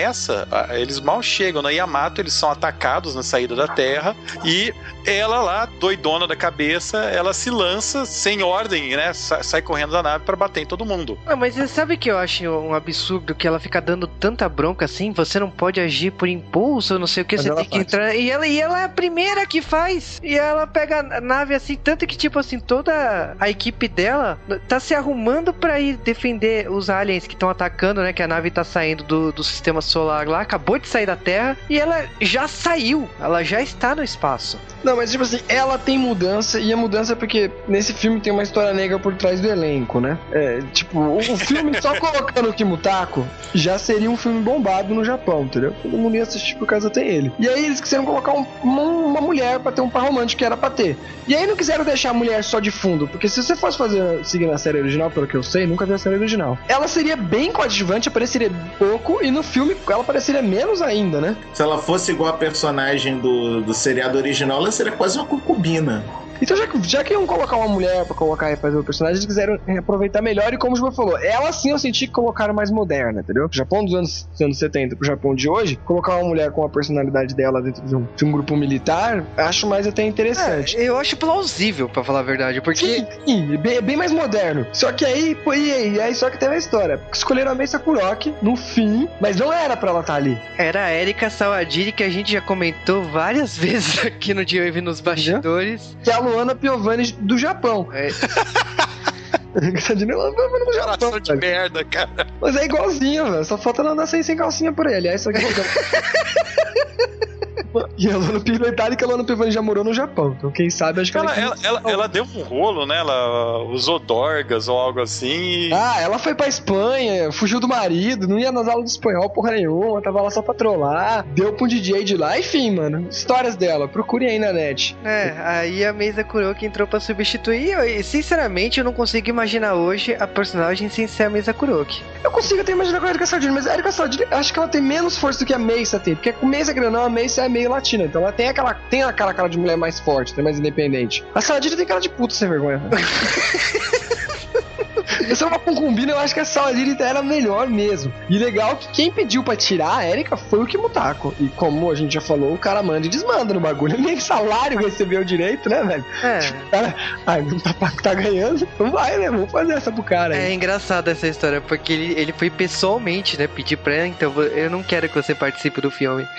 a- eles mal chegam na Yamato, eles são atacados na saída da Terra. E ela lá, doidona da cabeça, ela se lança sem ordem, né? Sa- Sai correndo da nave pra bater em todo mundo. Não, mas você sabe que eu acho um absurdo que ela fica dando tanta bronca assim? Você não pode agir por impulso, não sei o que, Mas você tem que faz. entrar. E ela, e ela é a primeira que faz. E ela pega a nave assim, tanto que, tipo assim, toda a equipe dela tá se arrumando pra ir defender os aliens que estão atacando, né? Que a nave tá saindo do, do sistema solar lá, acabou de sair da Terra e ela já saiu. Ela já está no espaço. Não, mas tipo assim, ela tem mudança, e a mudança é porque nesse filme tem uma história negra por trás do elenco, né? É, tipo, o, filme só colocando o Kimutako já seria um filme bombado no Japão, entendeu? Todo mundo ia assistir por causa tem ele. E aí eles quiseram colocar um- uma, mulher pra ter um par romântico que era pra ter. E aí não quiseram deixar a mulher só de fundo, porque se você fosse fazer, seguir na série original, pelo que eu sei, nunca vi a série original. Ela seria bem coadjuvante, apareceria pouco, e no filme ela apareceria menos ainda, né? Se ela fosse igual a personagem do, do seriado original, ela seria quase uma concubina. Então, já que, já que iam colocar uma mulher pra colocar e fazer o personagem, eles quiseram aproveitar melhor. E como o Juba falou, ela sim eu senti que colocaram mais moderna, entendeu? O Japão dos anos, dos anos 70 pro Japão de hoje, colocar uma mulher com a personalidade dela dentro de um, de um grupo militar, acho mais até interessante. É, eu acho plausível, pra falar a verdade, porque. Sim, sim, bem, bem mais moderno. Só que aí, pô, e aí, e aí só que teve a história. Escolheram a Mei Sakuroki no fim, mas não era pra ela estar ali. Era a Erika Sawadiri, que a gente já comentou várias vezes aqui no Dia nos bastidores. Que é a Luana Piovani do Japão. É, Essa de Luana Piovani do Japão. Coração de merda, cara. Mas é igualzinho, velho. Só falta ela andar sem, sem calcinha por aí. Aliás, só que. E a Luana Piovani, que a Luana Piovani já morou no Japão. Então, quem sabe, acho que Ela, ela... ela, ela, ela deu um rolo, né? Ela usou dorgas ou algo assim. e- Ah, ela foi pra Espanha, fugiu do marido, não ia nas aulas de espanhol porra nenhuma, tava lá só pra trollar, deu pro DJ de lá, enfim, mano. Histórias dela, procurem aí na net. é, aí a Mesa Kuroki entrou pra substituir. E, sinceramente, eu não consigo imaginar hoje a personagem sem ser a Mesa Kuroki. Eu consigo até imaginar com a Erika Sardini, mas a Erika Sardini, acho que ela tem menos força do que a Meissa tem, porque a ou não, a Meissa é meio latina, então ela tem aquela, tem aquela cara de mulher mais forte, mais independente. A Sardini tem cara de puta sem vergonha. Essa é uma concubina, eu acho que a Saladini era melhor mesmo. E legal que quem pediu pra tirar a Erika foi o Kimutako. E como a gente já falou, o cara manda e desmanda no bagulho. Nem salário recebeu direito, né, velho? É. O cara, ai, não tá, tá ganhando, não vai, né? Vamos fazer essa pro cara aí. É engraçada essa história, porque ele, ele foi pessoalmente, né, pedir pra ela, então eu não quero que você participe do filme.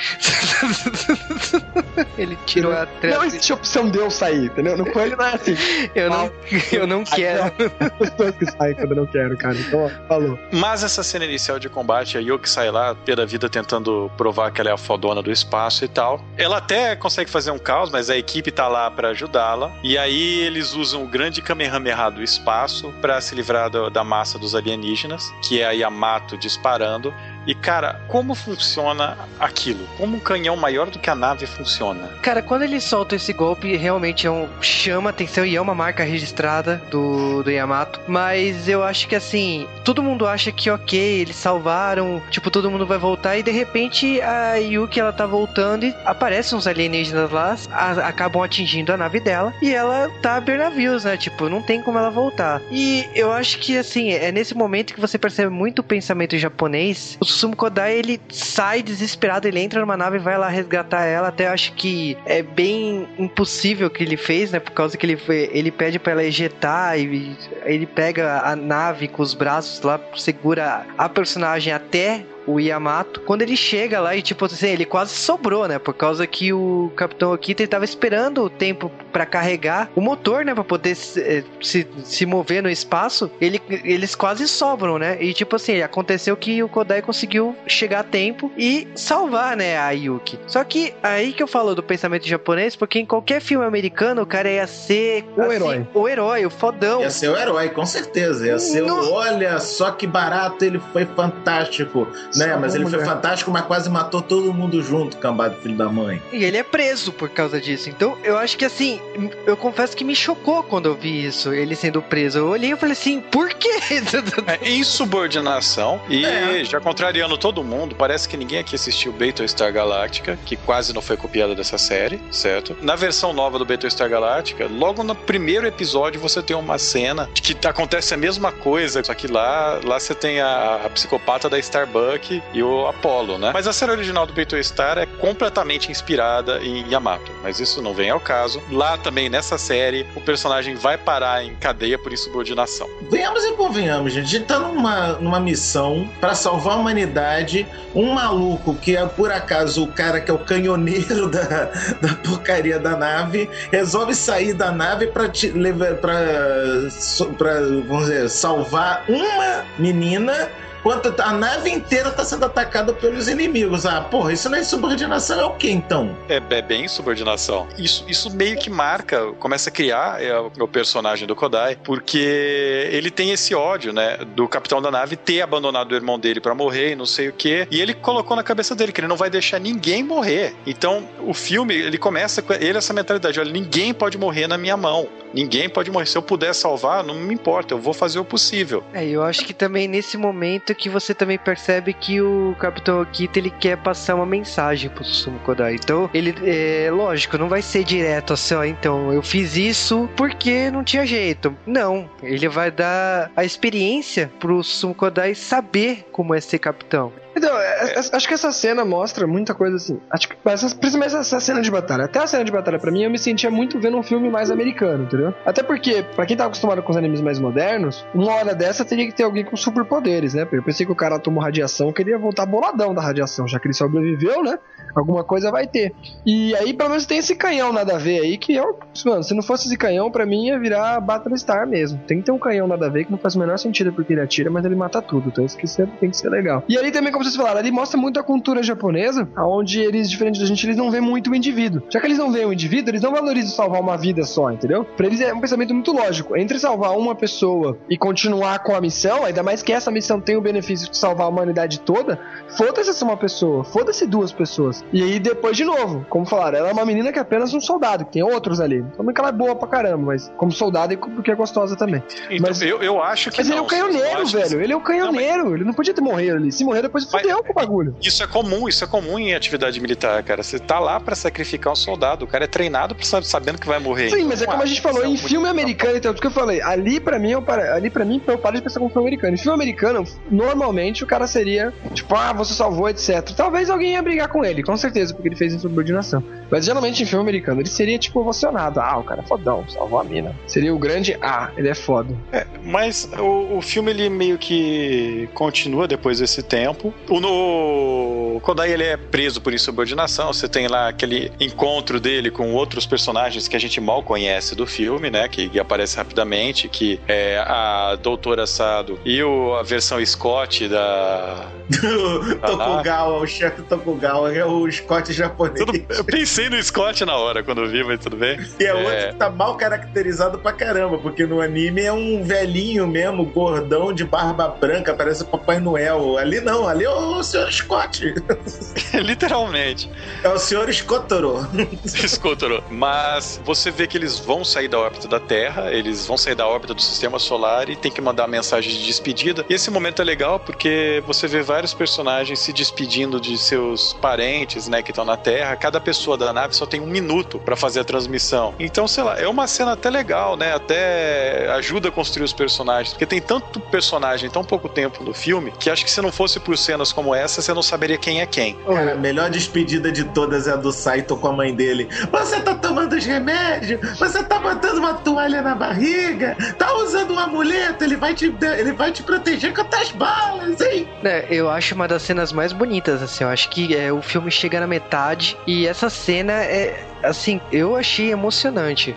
ele tirou a Não tra- existe opção de eu sair, entendeu? No com ele não é assim. Eu não, eu não quero. Pessoas que saem quando eu não quero, cara. Então, falou. Mas essa cena inicial de combate, a Yoki sai lá, pé da vida, tentando provar que ela é a fodona do espaço e tal. Ela até consegue fazer um caos, mas a equipe tá lá pra ajudá-la. E aí eles usam o grande Kamehameha do espaço pra se livrar do- da massa dos alienígenas, que é a Yamato disparando. E cara, como funciona aquilo? Como um canhão maior do que a nave funciona? Cara, quando ele solta esse golpe, realmente é um, chama atenção e é uma marca registrada do, do Yamato. Mas eu acho que assim, todo mundo acha que ok, eles salvaram, tipo, todo mundo vai voltar e de repente a Yuki ela tá voltando e aparecem uns alienígenas lá, a- acabam atingindo a nave dela e ela tá a navios, né? Tipo, não tem como ela voltar. E eu acho que assim, é nesse momento que você percebe muito o pensamento japonês. O Susumu Kodai ele sai desesperado, ele entra numa nave e vai lá resgatar ela. Até acho que é bem impossível que ele fez, né? Por causa que ele, ele pede pra ela ejetar e ele pega a nave com os braços lá, segura a personagem até o Yamato. Quando ele chega lá e, tipo assim, ele quase sobrou, né? Por causa que o Capitão Okita estava esperando o tempo para carregar o motor, né? Pra poder se, eh, se, se mover no espaço. Ele, eles quase sobram, né? E, tipo assim, aconteceu que o Kodai conseguiu chegar a tempo e salvar, né? A Yuki. Só que aí que eu falo do pensamento japonês, porque em qualquer filme americano o cara ia ser O assim, herói. O herói, o fodão. Ia ser o herói, com certeza. Ia ser Não. o. Olha só que barato, ele foi fantástico. Né? Mas ele foi fantástico, mas quase matou todo mundo junto, cambado filho da mãe. E ele é preso por causa disso. Então, eu acho que assim, eu confesso que me chocou quando eu vi isso, ele sendo preso. Eu olhei e falei assim, por quê? É insubordinação e É. já contrariando todo mundo, parece que ninguém aqui assistiu Battlestar Galactica, que quase não foi copiada dessa série, certo? Na versão nova do Battlestar Galactica, logo no primeiro episódio você tem uma cena de que acontece a mesma coisa, só que lá, lá você tem a, a psicopata da Starbuck e o Apollo, né? Mas a série original do Battlestar é completamente inspirada em Yamato, mas isso não vem ao caso. Lá também nessa série, o personagem vai parar em cadeia por insubordinação. Venhamos e convenhamos, gente. A gente tá numa, numa missão pra salvar a humanidade. Um maluco que é, por acaso, o cara que é o canhoneiro da, da porcaria da nave, resolve sair da nave te, levar, pra, vamos dizer, salvar uma menina. Enquanto a nave inteira tá sendo atacada pelos inimigos. Ah, porra, isso não é subordinação, é o que então? É, é bem subordinação. Isso, isso meio que marca, começa a criar é, o, o personagem do Kodai, porque ele tem esse ódio, né, do capitão da nave ter abandonado o irmão dele pra morrer e não sei o quê. E ele colocou na cabeça dele que ele não vai deixar ninguém morrer. Então, o filme, ele começa com ele essa mentalidade: olha, ninguém pode morrer na minha mão. Ninguém pode morrer. Se eu puder salvar, não me importa, eu vou fazer o possível. É, eu acho que também nesse momento que você também percebe que o Capitão Okita ele quer passar uma mensagem pro Susumu Kodai. Então, ele é lógico, não vai ser direto assim, ó, então eu fiz isso porque não tinha jeito. Não, ele vai dar a experiência pro Susumu Kodai saber como é ser capitão. Então, é- é- acho que essa cena mostra muita coisa assim. Acho que, principalmente essa cena de batalha. Até a cena de batalha, pra mim, eu me sentia muito vendo um filme mais americano, entendeu? Até porque, pra quem tá acostumado com os animes mais modernos, uma hora dessa teria que ter alguém com superpoderes, né? Eu pensei que o cara tomou radiação, queria voltar boladão da radiação, já que ele sobreviveu, né? Alguma coisa vai ter. E aí, pelo menos, tem esse canhão nada a ver aí, que é o. Mano, se não fosse esse canhão, pra mim ia virar Battlestar mesmo. Tem que ter um canhão nada a ver que não faz o menor sentido porque ele atira, mas ele mata tudo. Então isso que tem que ser legal. E ali também, como vocês falaram, ali mostra muito a cultura japonesa, onde eles, diferente da gente, eles não veem muito o indivíduo. Já que eles não veem o indivíduo, eles não valorizam salvar uma vida só, entendeu? Pra eles é um pensamento muito lógico. Entre salvar uma pessoa e continuar com a missão, ainda mais que essa missão tem o benefício de salvar a humanidade toda, foda-se essa uma pessoa, foda-se duas pessoas. E aí depois de novo, como falaram, ela é uma menina que é apenas um soldado, que tem outros ali. Também que ela é boa pra caramba, mas como soldado e porque é gostosa também. Então, Mas- eu, eu acho que Mas ele é não, o canhoneiro, velho. Ele é o canhoneiro. Ele não podia ter morrido ali. Se morrer, depois Mas- fudeu com o bagulho. Isso é comum, isso é comum em atividade militar, cara. Você tá lá pra sacrificar um soldado, o cara é treinado sabendo que vai morrer. Sim, mas é Então, como a gente falou, é em filme americano, então, tudo que eu falei, ali pra mim, eu para, ali pra mim, eu paro de pensar como filme americano. Em filme americano, normalmente o cara seria, tipo, ah, você salvou, etc. Talvez alguém ia brigar com ele, com certeza, porque ele fez insubordinação. Mas geralmente em filme americano, ele seria, tipo, ovacionado. Ah, o cara é fodão, salvou a mina. Seria o grande, ah, ele é foda. Mas o, o filme ele meio que continua depois desse tempo. O no Kodai ele é preso por insubordinação. Você tem lá aquele encontro dele com outros personagens que a gente mal conhece do filme, né? Que, que aparece rapidamente, que é a Doutora Sado e o, a versão Scott da. Tokugawa, o chefe Tokugawa, é o Scott japonês. Tudo- eu pensei no Scott na hora quando vi, mas tudo bem. E é, É. outro que tá mal caracterizado pra caramba, porque no anime é um velhinho mesmo, gordão, de barba branca, parece o Papai Noel. Ali não, ali é o Sr. Scott. Literalmente. É o Sr. Scotoro. Escutoro. Mas você vê que eles vão sair da órbita da Terra, eles vão sair da órbita do sistema solar e tem que mandar mensagem de despedida. E esse momento é legal porque você vê vários personagens se despedindo de seus parentes, né, que estão na Terra. Cada pessoa da nave só tem um minuto pra fazer a transmissão. Então, sei lá, é uma cena até legal, né? Até ajuda a construir os personagens. Porque tem tanto personagem, tão pouco tempo no filme, que acho que se não fosse por cenas como essa, você não saberia quem é quem. Cara, a melhor despedida de todas é a do Saito com a mãe dele. Você tá tomando os remédios? Você tá botando uma toalha na barriga? Tá usando um amuleto? Ele vai te, ele vai te proteger contra as balas, hein? É, eu acho uma das cenas mais bonitas, assim. Eu acho que é, o filme chega na metade e essa cena é, assim, eu achei emocionante.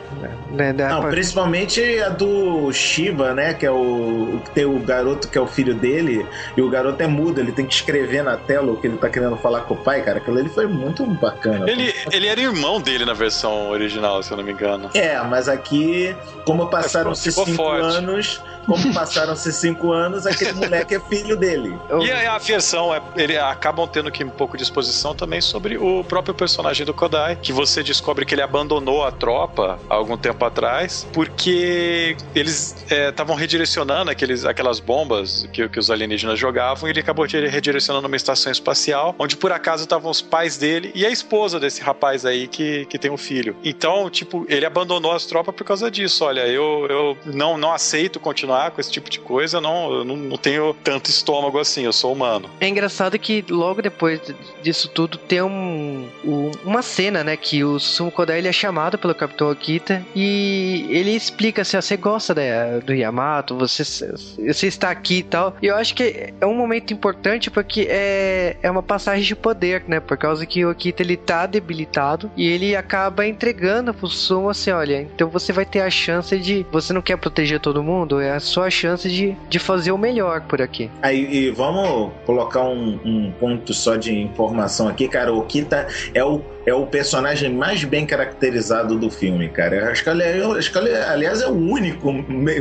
Né? Não, principalmente a do Shiva, né? Que é o. Que tem o garoto que é o filho dele, e o garoto é mudo, ele tem que escrever na tela o que ele tá querendo falar com o pai, cara. Aquilo ali foi muito bacana. Ele, ele era irmão dele na versão original, se eu não me engano. É, mas aqui, como passaram-se cinco forte. anos como passaram-se cinco anos, aquele moleque é filho dele. E a, a versão, é, ele acabam tendo que um pouco de exposição também sobre o próprio personagem do Kodai, que você descobre que ele abandonou a tropa há algum tempo atrás, porque eles estavam é, redirecionando aqueles, aquelas bombas que, que os alienígenas jogavam, e ele acabou redirecionando uma estação espacial, onde por acaso estavam os pais dele e a esposa desse rapaz aí que, que tem um filho. Então, tipo, ele abandonou as tropas por causa disso. Olha, eu, eu não, não aceito continuar continuar com esse tipo de coisa, não, eu não, não tenho tanto estômago assim, eu sou humano. É engraçado que logo depois disso tudo tem um, um uma cena, né, que o Susumu Kodai ele é chamado pelo Capitão Okita e ele explica assim, ah, você gosta da, do Yamato, você, você está aqui e tal. E eu acho que é um momento importante porque é, é uma passagem de poder, né, por causa que o Okita ele tá debilitado e ele acaba entregando pro Sumo assim, olha, então você vai ter a chance de, você não quer proteger todo mundo, é sua chance de, de fazer o melhor por aqui. Aí, e vamos colocar um, um ponto só de informação aqui, cara. O Kita é o é o personagem mais bem caracterizado do filme, cara. Eu acho que, aliás, acho que, aliás, é o único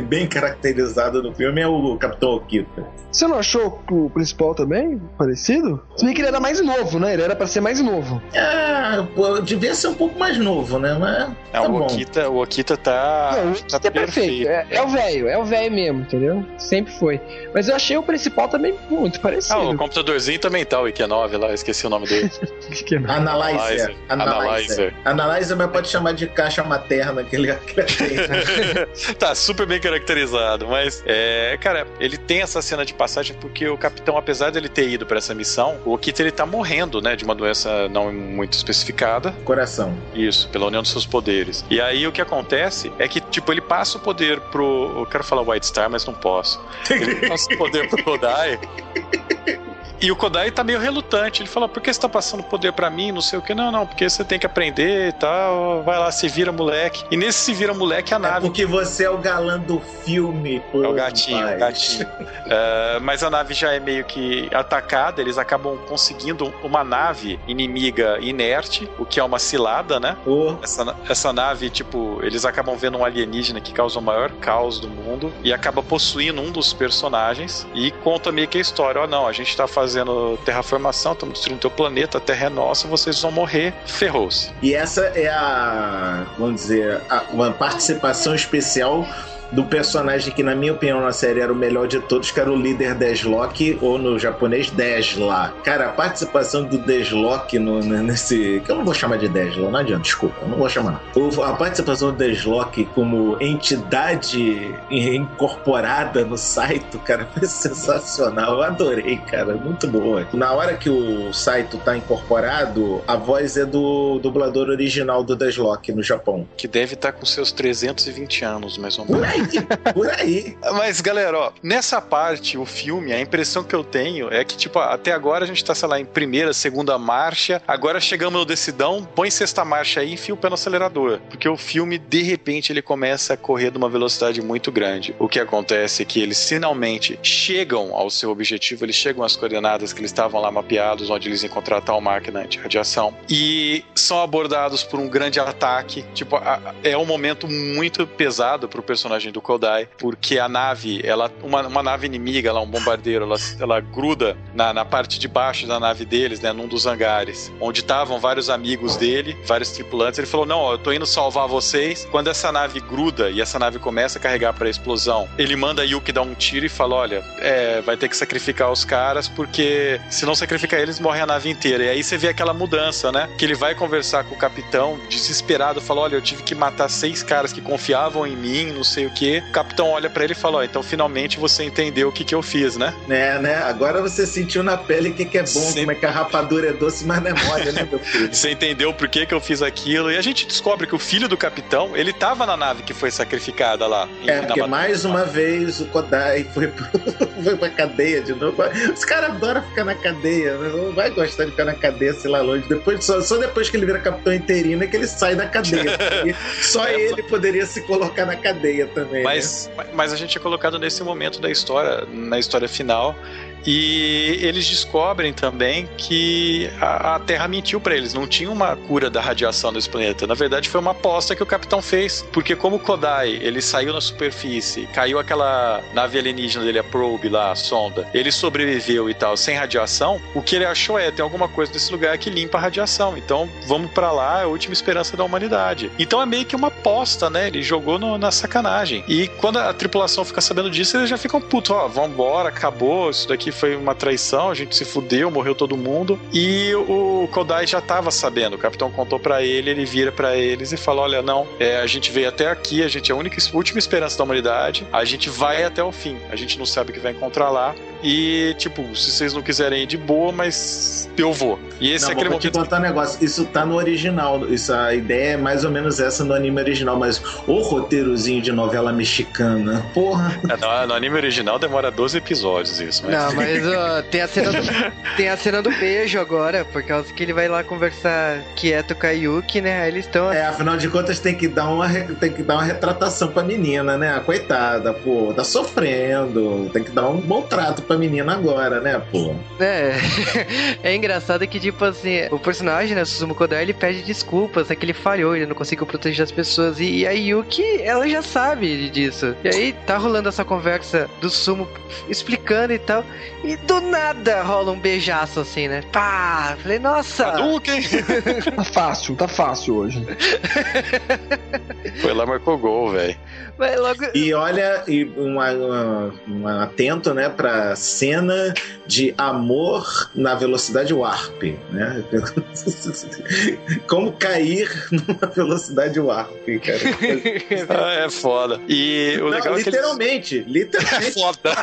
bem caracterizado do filme, é o Capitão Okita. Você não achou o principal também parecido? Se bem que ele era mais novo, né? Ele era pra ser mais novo. É, pô, devia ser um pouco mais novo, né? Mas. É, tá o, Okita, o Okita tá. Não, o Okita tá é perfeito. É, é, o velho, é o velho mesmo, entendeu? Sempre foi. Mas eu achei o principal também muito parecido. Ah, o computadorzinho também tá, o IQ9 lá, esqueci o nome dele. Analyzer. Analyzer. Analyzer, mas pode chamar de caixa materna que ele, Tá super bem caracterizado, mas é, cara, ele tem essa cena de passagem porque o capitão, apesar dele ter ido para essa missão, o Okita ele tá morrendo, né, de uma doença não muito especificada. Coração. Isso, pela união dos seus poderes. E aí o que acontece é que, tipo, ele passa o poder pro. Eu quero falar White Star, mas não posso. Ele passa o poder pro Kodai. E o Kodai tá meio relutante. Ele fala: por que você tá passando poder para mim? Não sei o que. Não, não, porque você tem que aprender e tal. Vai lá, se vira moleque. E nesse se vira moleque a é nave. É porque você é o galã do filme, pô. É o gatinho, pai. o gatinho. uh, mas a nave já é meio que atacada. Eles acabam conseguindo uma nave inimiga inerte, o que é uma cilada, né? Oh. Essa, essa nave, tipo, eles acabam vendo um alienígena que causa o maior caos do mundo e acaba possuindo um dos personagens e conta meio que a história. Ó, oh, não, a gente tá fazendo fazendo terraformação, estamos destruindo teu planeta, a Terra é nossa, vocês vão morrer, ferrou-se. E essa é a, vamos dizer, a, uma participação especial do personagem que, na minha opinião, na série era o melhor de todos, que era o líder Deslok, ou no japonês Desla. Cara, a participação do Deslok no, nesse. que eu não vou chamar de Desla, não adianta, desculpa, eu não vou chamar. O, a participação do Deslok como entidade incorporada no Saito, cara, foi sensacional. Eu adorei, cara, muito boa. Na hora que o Saito tá incorporado, a voz é do dublador original do Deslok no Japão. Que deve estar tá com seus 320 anos, mais ou menos por aí. Mas, galera, ó, nessa parte, o filme, a impressão que eu tenho é que, tipo, até agora a gente tá, sei lá, em primeira, segunda marcha, agora chegamos no decidão, põe sexta marcha aí e enfia o pé no acelerador. Porque o filme, de repente, ele começa a correr de uma velocidade muito grande. O que acontece é que eles finalmente chegam ao seu objetivo, eles chegam às coordenadas que eles estavam lá mapeados, onde eles encontraram tal máquina anti-radiação, e são abordados por um grande ataque. Tipo, é um momento muito pesado pro personagem personagem do Kodai, porque a nave, ela uma, uma nave inimiga, lá, um bombardeiro, ela, ela gruda na, na parte de baixo da nave deles, né, num dos hangares, onde estavam vários amigos dele, vários tripulantes. Ele falou: Não, ó, eu tô indo salvar vocês. Quando essa nave gruda e essa nave começa a carregar para explosão, ele manda Yuki dar um tiro e fala: Olha, é, vai ter que sacrificar os caras, porque se não sacrificar eles, morre a nave inteira. E aí você vê aquela mudança, né? Que ele vai conversar com o capitão, desesperado, fala: Olha, eu tive que matar seis caras que confiavam em mim, não sei o que o capitão olha para ele e fala: Ó, então finalmente você entendeu o que, que eu fiz, né? É, né? Agora você sentiu na pele o que, que é bom, como é que a rapadura é doce, mas não é mole, né, meu filho? Você entendeu por que, que eu fiz aquilo. E a gente descobre que o filho do capitão, ele tava na nave que foi sacrificada lá. É, porque mais uma vez o Kodai foi, pro, foi pra cadeia de novo. Os caras adoram ficar na cadeia, né? não vai gostar de ficar na cadeia, sei lá, longe. Depois, só, só depois que ele vira capitão interino é que ele sai da cadeia. porque só É, ele poderia se colocar na cadeia também. Né? Mas, mas a gente é colocado nesse momento da história, na história final. E eles descobrem também que a, a Terra mentiu pra eles, não tinha uma cura da radiação desse planeta. Na verdade, foi uma aposta que o capitão fez, porque como o Kodai ele saiu na superfície, caiu aquela nave alienígena dele, a Probe lá, a sonda, ele sobreviveu e tal, sem radiação. O que ele achou é tem alguma coisa nesse lugar que limpa a radiação. Então vamos pra lá, é a última esperança da humanidade. Então é meio que uma aposta, né? Ele jogou no- na sacanagem. E quando a tripulação fica sabendo disso, eles já ficam putos, ó, vambora, acabou, isso daqui foi uma traição, a gente se fudeu, morreu todo mundo. E o Kodai já tava sabendo, o capitão contou pra ele, ele vira pra eles e fala: Olha, não, é, a gente veio até aqui, a gente é a única última esperança da humanidade, a gente vai até o fim, a gente não sabe o que vai encontrar lá. E, tipo, se vocês não quiserem ir de boa, mas eu vou. E esse Não, é aquele vou te momento. contar um negócio. Isso tá no original. Isso, a ideia é mais ou menos essa no anime original, mas o roteirozinho de novela mexicana, porra. É, no, no anime original demora 12 episódios isso, mas. Não, mas ó, tem, a cena do, tem a cena do beijo agora, por causa que ele vai lá conversar quieto com a Yuki, né? Aí eles estão. É, afinal de contas tem que dar uma, tem que dar uma retratação pra menina, né? Coitada, pô, tá sofrendo. Tem que dar um bom trato pra menina agora, né, pô? É, é engraçado que, tipo assim, o personagem, né, o Suzumu Kodai, ele pede desculpas, né, que ele falhou, ele não conseguiu proteger as pessoas. E, e a Yuki, ela já sabe disso. E aí tá rolando essa conversa do Sumo explicando e tal. E do nada rola um beijaço assim, né? Pá! Falei, nossa! Hadouken! Tá fácil, tá fácil hoje. Foi lá, marcou gol, velho. Logo. E olha, e uma, uma- uma- atento, né, pra cena de amor na velocidade warp, né? Como cair numa velocidade warp, cara. Ah, é foda. E o Não, legal é que eles... literalmente, É literalmente. foda.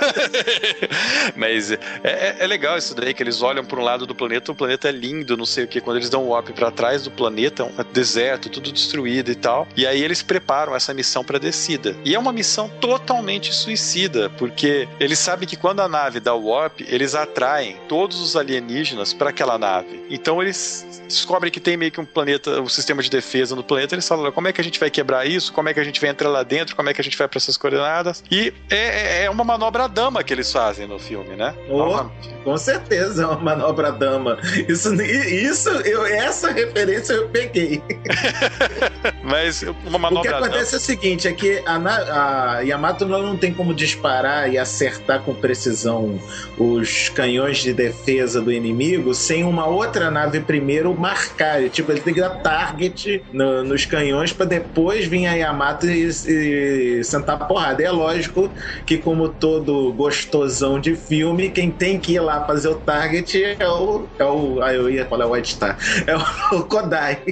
Mas é, é- é legal isso daí, que eles olham para um lado do planeta, o planeta é lindo, não sei o que. Quando eles dão um warp para trás do planeta, é um deserto, tudo destruído e tal. E aí eles preparam essa missão para descida. E é uma missão totalmente suicida, porque eles sabem que quando a nave dá o warp, eles atraem todos os alienígenas para aquela nave. Então eles descobrem que tem meio que um planeta, um sistema de defesa no planeta. Eles falam: como é que a gente vai quebrar isso? Como é que a gente vai entrar lá dentro? Como é que a gente vai para essas coordenadas? E é, é uma manobra dama que eles fazem no filme, né? Oh, com certeza é uma manobra dama. Isso, isso eu, essa referência eu peguei. Mas uma O que manobra dama. acontece é o seguinte, é que a, a Yamato não tem como disparar e acertar com precisão os canhões de defesa do inimigo sem uma outra nave primeiro marcar. Tipo, ele tem que dar target no- nos canhões para depois vir a Yamato e, e sentar a porrada. E é lógico que, como todo gostosão de filme, quem tem que ir lá fazer o target é o. É o ah, eu ia falar White Star. É o Kodai.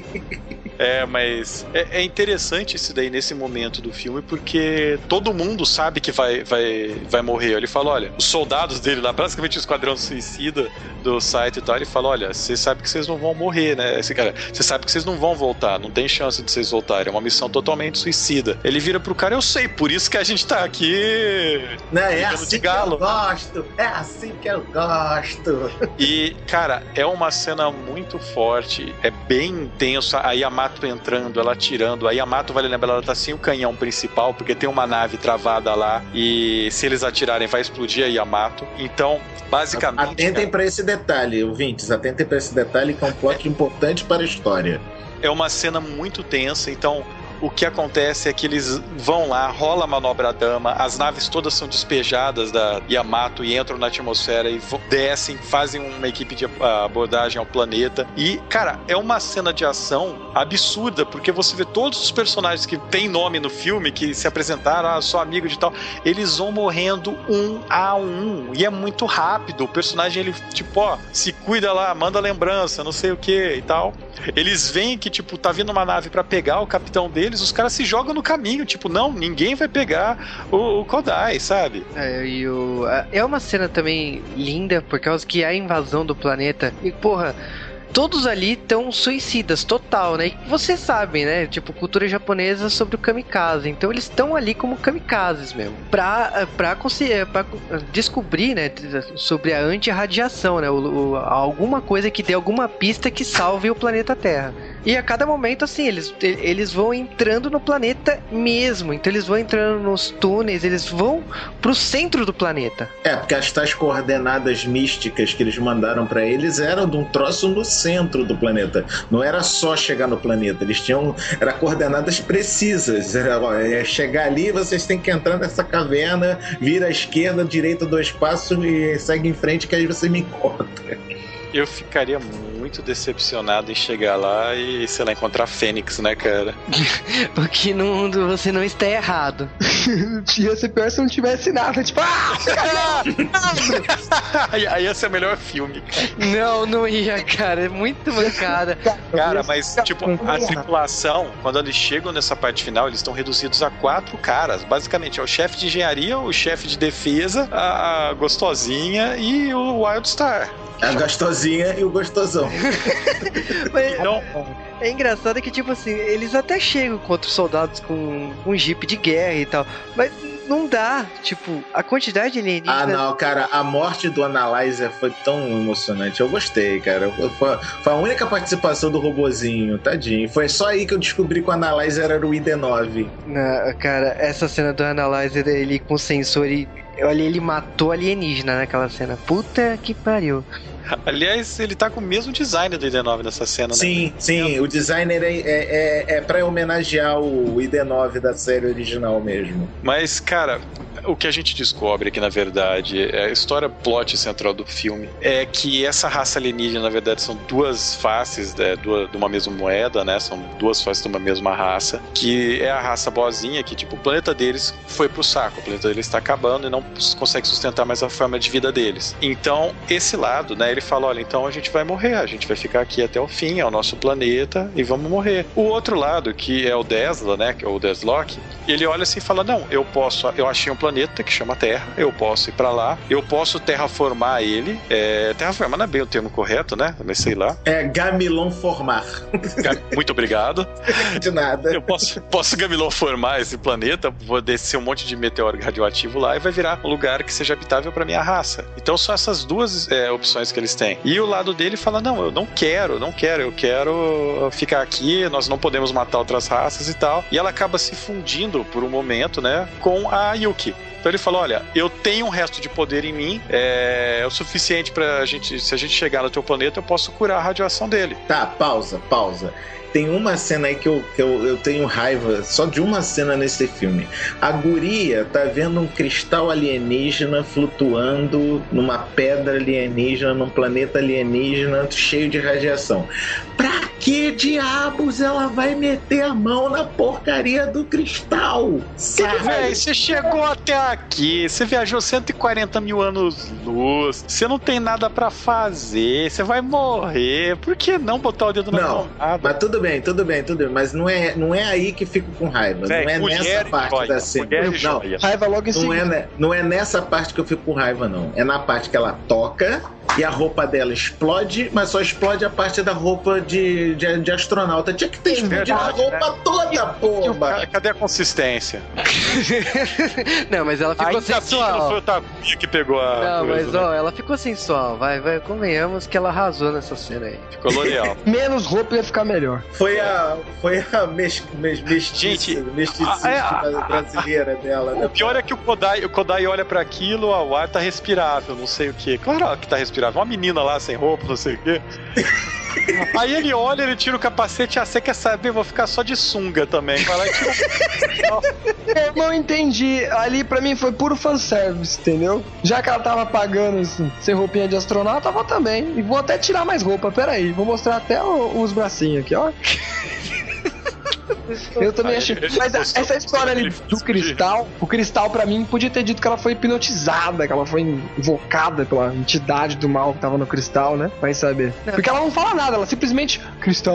É, mas é, é interessante isso daí nesse momento do filme, porque todo mundo sabe que vai, vai, vai morrer. Ele fala: olha, os soldados dele lá, basicamente o esquadrão suicida do site e tal, ele fala: olha, você sabe que vocês não vão morrer, né? Esse cara, você sabe que vocês não vão voltar, não tem chance de vocês voltarem, é uma missão totalmente suicida. Ele vira pro cara: eu sei, por isso que a gente tá aqui. Né? É assim de que eu galo. gosto, é assim que eu gosto. E, cara, é uma cena muito forte, é bem intenso. A Yamato entrando, ela atirando. A Yamato, vale lembrar, ela tá sem o canhão principal, porque tem uma nave travada lá. E se eles atirarem, vai explodir a Yamato. Então, basicamente. Atentem pra esse detalhe, ouvintes, atentem pra esse detalhe que é um plot importante para a história. é uma cena muito tensa. Então, o que acontece é que eles vão lá, rola a manobra dama, as naves todas são despejadas da Yamato e entram na atmosfera e descem, fazem uma equipe de abordagem ao planeta. E, cara, é uma cena de ação absurda, porque você vê todos os personagens que têm nome no filme, que se apresentaram, ah, sou amigo de tal, eles vão morrendo um a um. E é muito rápido. O personagem, ele, tipo, ó, se cuida lá, manda lembrança, não sei o que e tal. Eles veem que, tipo, tá vindo uma nave pra pegar o capitão deles, deles, os caras se jogam no caminho, tipo, não, ninguém vai pegar o, o Kodai, sabe? É, e o, é uma cena também linda, por causa que a invasão do planeta. E, porra todos ali estão suicidas, total, né? E você sabe, né? Tipo, cultura japonesa sobre o kamikaze. Então eles estão ali como kamikazes mesmo. Pra, pra, pra descobrir, né? Sobre a anti-radiação, né? O, o, alguma coisa que dê alguma pista que salve o planeta Terra. E a cada momento, assim, eles, eles vão entrando no planeta mesmo. Então eles vão entrando nos túneis, eles vão pro centro do planeta. É, porque as tais coordenadas místicas que eles mandaram para eles eram de um troço no centro do planeta. Não era só chegar no planeta, eles tinham. Era coordenadas precisas. Era, é chegar ali, vocês têm que entrar nessa caverna, vira à esquerda, direita, dois passos e segue em frente, que aí você me encontra. Eu ficaria muito decepcionado em chegar lá e, sei lá, encontrar Fênix, né, cara? Porque no mundo você não está errado. Ia ser pior se não tivesse nada. Tipo, ah! aí, aí ia ser o melhor filme. Não, não ia, cara. É muito mancada. Cara, mas, tipo, a tripulação, quando eles chegam nessa parte final, eles estão reduzidos a quatro caras. Basicamente, é o chefe de engenharia, o chefe de defesa, a gostosinha e o Wildstar. A gostosinha e o gostosão. Mas, então, é engraçado que, tipo assim, eles até chegam contra os soldados com um jeep de guerra e tal, mas não dá. Tipo, a quantidade de alienígenas. Ah, não, cara, a morte do Analyzer foi tão emocionante. Eu gostei, cara. Foi, foi a única participação do robozinho, tadinho. Foi só aí que eu descobri que o Analyzer era o ID9. Não, cara, essa cena do Analyzer, ele com sensor e. Olha, ele matou alienígena naquela cena. Puta que pariu. Aliás, ele tá com o mesmo design do ID9 nessa cena, sim, né? Sim, sim. O designer é, é, é, é pra homenagear o ID9 da série original mesmo. Mas, cara, o que a gente descobre aqui, na verdade, é a história plot central do filme é que essa raça alienígena, na verdade, são duas faces né, de uma mesma moeda, né? São duas faces de uma mesma raça, que é a raça boazinha, que, tipo, o planeta deles foi pro saco, o planeta deles está acabando e não consegue sustentar mais a forma de vida deles. Então, esse lado, né, ele fala, olha, então a gente vai morrer, a gente vai ficar aqui até o fim, é o nosso planeta e vamos morrer. O outro lado, que é o Desla, né, que é o Deslock, ele olha assim e fala, não, eu posso, eu achei um planeta planeta que chama Terra, eu posso ir para lá, eu posso terraformar ele. É, terraformar não é bem o termo correto, né? Mas sei lá. É gamilon formar. Muito obrigado. De nada. Eu posso, posso gamilon formar esse planeta, vou descer um monte de meteoro radioativo lá e vai virar um lugar que seja habitável para minha raça. Então são essas duas é, opções que eles têm. E o lado dele fala: não, eu não quero, não quero, eu quero ficar aqui, nós não podemos matar outras raças e tal. E ela acaba se fundindo por um momento, né, com a Yuki. Então ele falou: olha, eu tenho um resto de poder em mim, é, é o suficiente pra gente, se a gente chegar no teu planeta, eu posso curar a radiação dele. Tá, pausa, pausa tem uma cena aí que, eu, que eu, eu tenho raiva só de uma cena nesse filme. A guria tá vendo um cristal alienígena flutuando numa pedra alienígena, num planeta alienígena cheio de radiação. Pra que diabos ela vai meter a mão na porcaria do cristal? Véi, você chegou até aqui, você viajou 140 mil anos luz, você não tem nada para fazer, você vai morrer. Por que não botar o dedo na não, tomada? Mas tudo bem, tudo bem, tudo bem. Mas não é, não é aí que fico com raiva. Véi, não é nessa parte joia, da cena. Não, raiva logo em não é, não é nessa parte que eu fico com raiva, não. É na parte que ela toca e a roupa dela explode, mas só explode a parte da roupa de, de, de astronauta. Tinha que ter explodido a roupa né? toda, porra! Cadê a consistência? não, mas ela ficou Ainda sensual. Não foi o Taguinha que pegou a. Não, mas ó, ela ficou sensual. Vai, vai, convenhamos que ela arrasou nessa cena aí. Ficou L'Oreal. Menos roupa ia ficar melhor. Foi a. Foi a mes, mes, mestiça, mestiça é, a, brasileira dela. Né? O pior é que o Kodai, o Kodai olha para aquilo, o ar tá respirável, não sei o que. Claro que tá respirável. Uma menina lá sem roupa, não sei o que. Aí ele olha, ele tira o capacete, ah, você quer saber? Vou ficar só de sunga também. Vai lá e tira... Eu não entendi. Ali pra mim foi puro fanservice, entendeu? Já que ela tava pagando assim, sem roupinha de astronauta, vou também. E vou até tirar mais roupa. Pera aí, vou mostrar até o, os bracinhos aqui, ó. Eu também achei. Mas essa história ali do cristal, o cristal pra mim podia ter dito que ela foi hipnotizada, que ela foi invocada pela entidade do mal que tava no cristal, né? Vai saber. Porque ela não fala nada, ela simplesmente cristal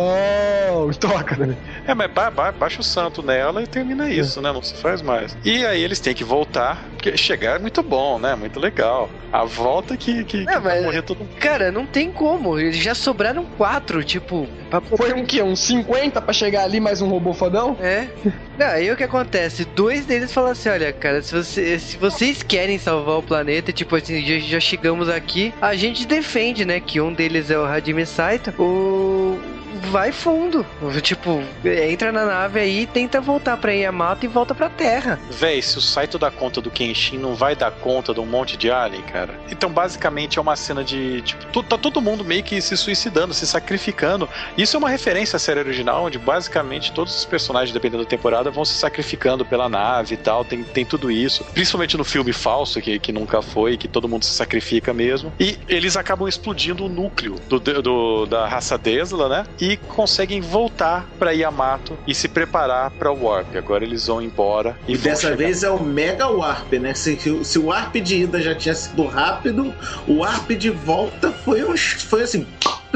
toca, né? É, mas ba ba baixa o santo nela e termina isso, né? Não se faz mais. E aí eles têm que voltar, porque chegar é muito bom, né? Muito legal. A volta que, que, Não, que vai mas- morrer todo mundo. Cara, não tem como. Eles já sobraram quatro, tipo. Pra... Foi um quê? Uns 50 pra chegar ali, mais um robô fodão? É. Não, aí o que acontece? Dois deles falam assim: olha, cara, se, você, se vocês querem salvar o planeta, tipo assim, já, já chegamos aqui, a gente defende, né? Que um deles é o Hajime Saito. O. Vai fundo. Tipo, entra na nave aí tenta voltar pra Yamato e volta pra Terra. Véi, se o Saito dá conta do Kenshin, não vai dar conta de um monte de alien, cara. Então, basicamente, é uma cena de. Tipo, tá todo mundo meio que se suicidando, se sacrificando. Isso é uma referência à série original, onde basicamente todos os personagens, dependendo da temporada, vão se sacrificando pela nave e tal. Tem, tem tudo isso. Principalmente no filme falso, que, que nunca foi, que todo mundo se sacrifica mesmo. E eles acabam explodindo o núcleo do, do- da raça Desla, né? Conseguem voltar pra Yamato e se preparar pra Warp. Agora eles vão embora. E, E dessa chegar- vez é o Mega Warp, né? Se, se o Warp de ida já tinha sido rápido, o Warp de volta foi, um, foi assim.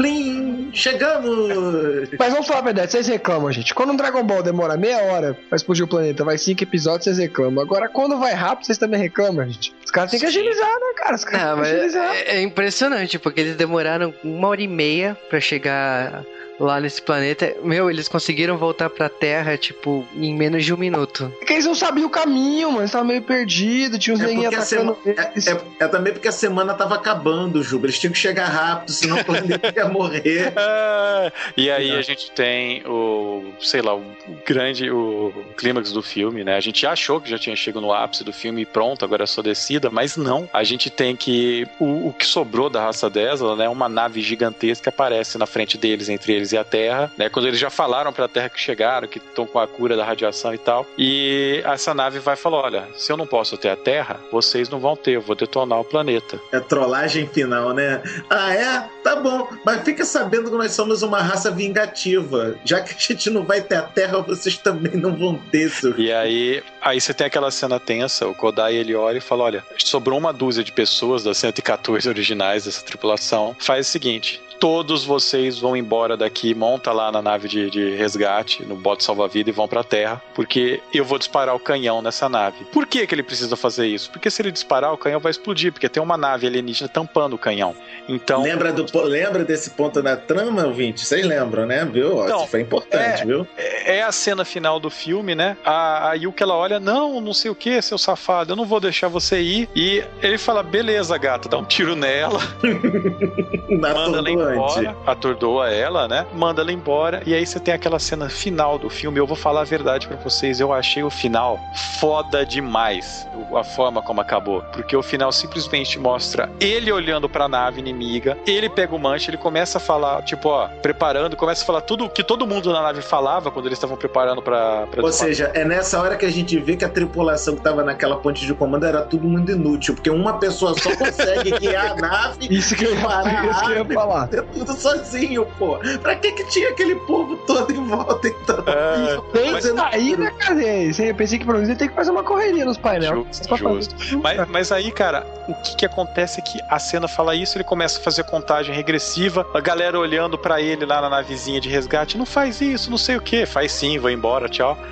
Plim! Chegamos! Mas vamos falar a verdade, vocês reclamam, gente. Quando um Dragon Ball demora meia hora pra explodir o planeta, vai cinco episódios, vocês reclamam. Agora, quando vai rápido, vocês também reclamam, gente. Os caras têm que Sim. agilizar, né, cara? Os caras têm que agilizar. é, é impressionante, porque eles demoraram uma hora e meia pra chegar lá nesse planeta. Meu, eles conseguiram voltar pra Terra, tipo, em menos de um minuto. É que eles não sabiam o caminho, mano. Eles estavam meio perdidos, tinha uns É neguinhos atacando sema- eles. É, é também porque a semana tava acabando, Juba. Eles tinham que chegar rápido, senão o planeta ia morrer. Ah, e aí Não. a gente tem o, sei lá, o grande, o clímax do filme, né? A gente achou que já tinha chegado no ápice do filme e pronto, agora é só descida, mas não. A gente tem que, o, o que sobrou da raça Desla, né? Uma nave gigantesca aparece na frente deles, entre eles e a Terra, né? Quando eles já falaram pra Terra que chegaram, que estão com a cura da radiação e tal. E essa nave vai falar, olha, se eu não posso ter a Terra, vocês não vão ter, eu vou detonar o planeta. É trollagem final, né? Ah, é? Tá bom. Mas fica sabendo que nós somos uma raça vingativa. Já que a gente não vai ter a Terra, vocês também não vão ter, seu E aí, aí você tem aquela cena tensa, o Kodai ele olha e fala: olha, sobrou uma dúzia de pessoas das 114 originais dessa tripulação. Faz o seguinte. Todos vocês vão embora daqui, monta lá na nave de, de resgate, no bote salva-vida e vão pra Terra, porque eu vou disparar o canhão nessa nave. Por que, que ele precisa fazer isso? Porque se ele disparar, o canhão vai explodir, porque tem uma nave alienígena tampando o canhão. Então, Lembra, do, lembra desse ponto na trama, ouvinte? Vocês lembram, né? Viu? Então, Isso foi importante, é- viu? é a cena final do filme, né? A, a Yuki ela olha, não, não sei o que, seu safado, eu não vou deixar você ir. E ele fala, beleza, gata, dá um tiro nela, manda ela embora, atordoa ela, né? Manda ela embora. E aí você tem aquela cena final do filme. Eu vou falar a verdade pra vocês, eu achei o final foda demais. A forma como acabou. Porque o final simplesmente mostra ele olhando pra nave inimiga, ele pega o manche, ele começa a falar, tipo, ó, preparando, começa a falar tudo o que todo mundo na nave falava quando eles estavam preparando pra. pra Ou seja, é nessa hora que a gente vê que a tripulação que tava naquela ponte de comando era tudo muito inútil, porque uma pessoa só consegue guiar a nave Isso que eu ia, Parar isso que eu ia falar. é tudo sozinho, pô. Pra que que tinha aquele povo todo em volta então? É, Tem Mas- sair, né, cara? Eu pensei que pelo menos ele tem que fazer uma correria nos painéis. Justo, justo. tudo, Mas, mas aí, cara, o que, que acontece é que a cena fala isso, ele começa a fazer contagem regressiva, a galera olhando pra ele lá na navezinha de resgate, não faz isso, não sei o que, faz sim, vou embora, tchau.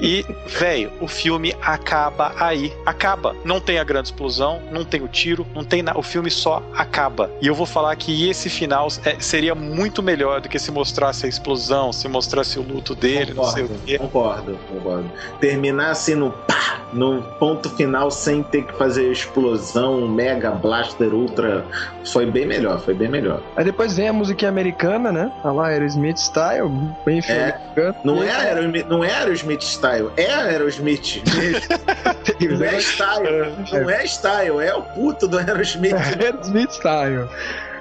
E, velho, o filme acaba aí. Acaba. Não tem a grande explosão, não tem o tiro, não tem nada. O filme só acaba. E eu vou falar que esse final é, seria muito melhor do que se mostrasse a explosão, se mostrasse o luto dele, não sei o Concordo, quê. concordo, concordo. Terminar assim no pá, no ponto final sem ter que fazer explosão, mega blaster, ultra, foi bem melhor, foi bem melhor. Aí depois vem a musiquinha americana, né? Tá lá, Aerosmith Style, bem É. Não é, Aerosmith, não é Aerosmith style, é Aerosmith. não é style, não é style, é o puto do Aerosmith. Aerosmith Style.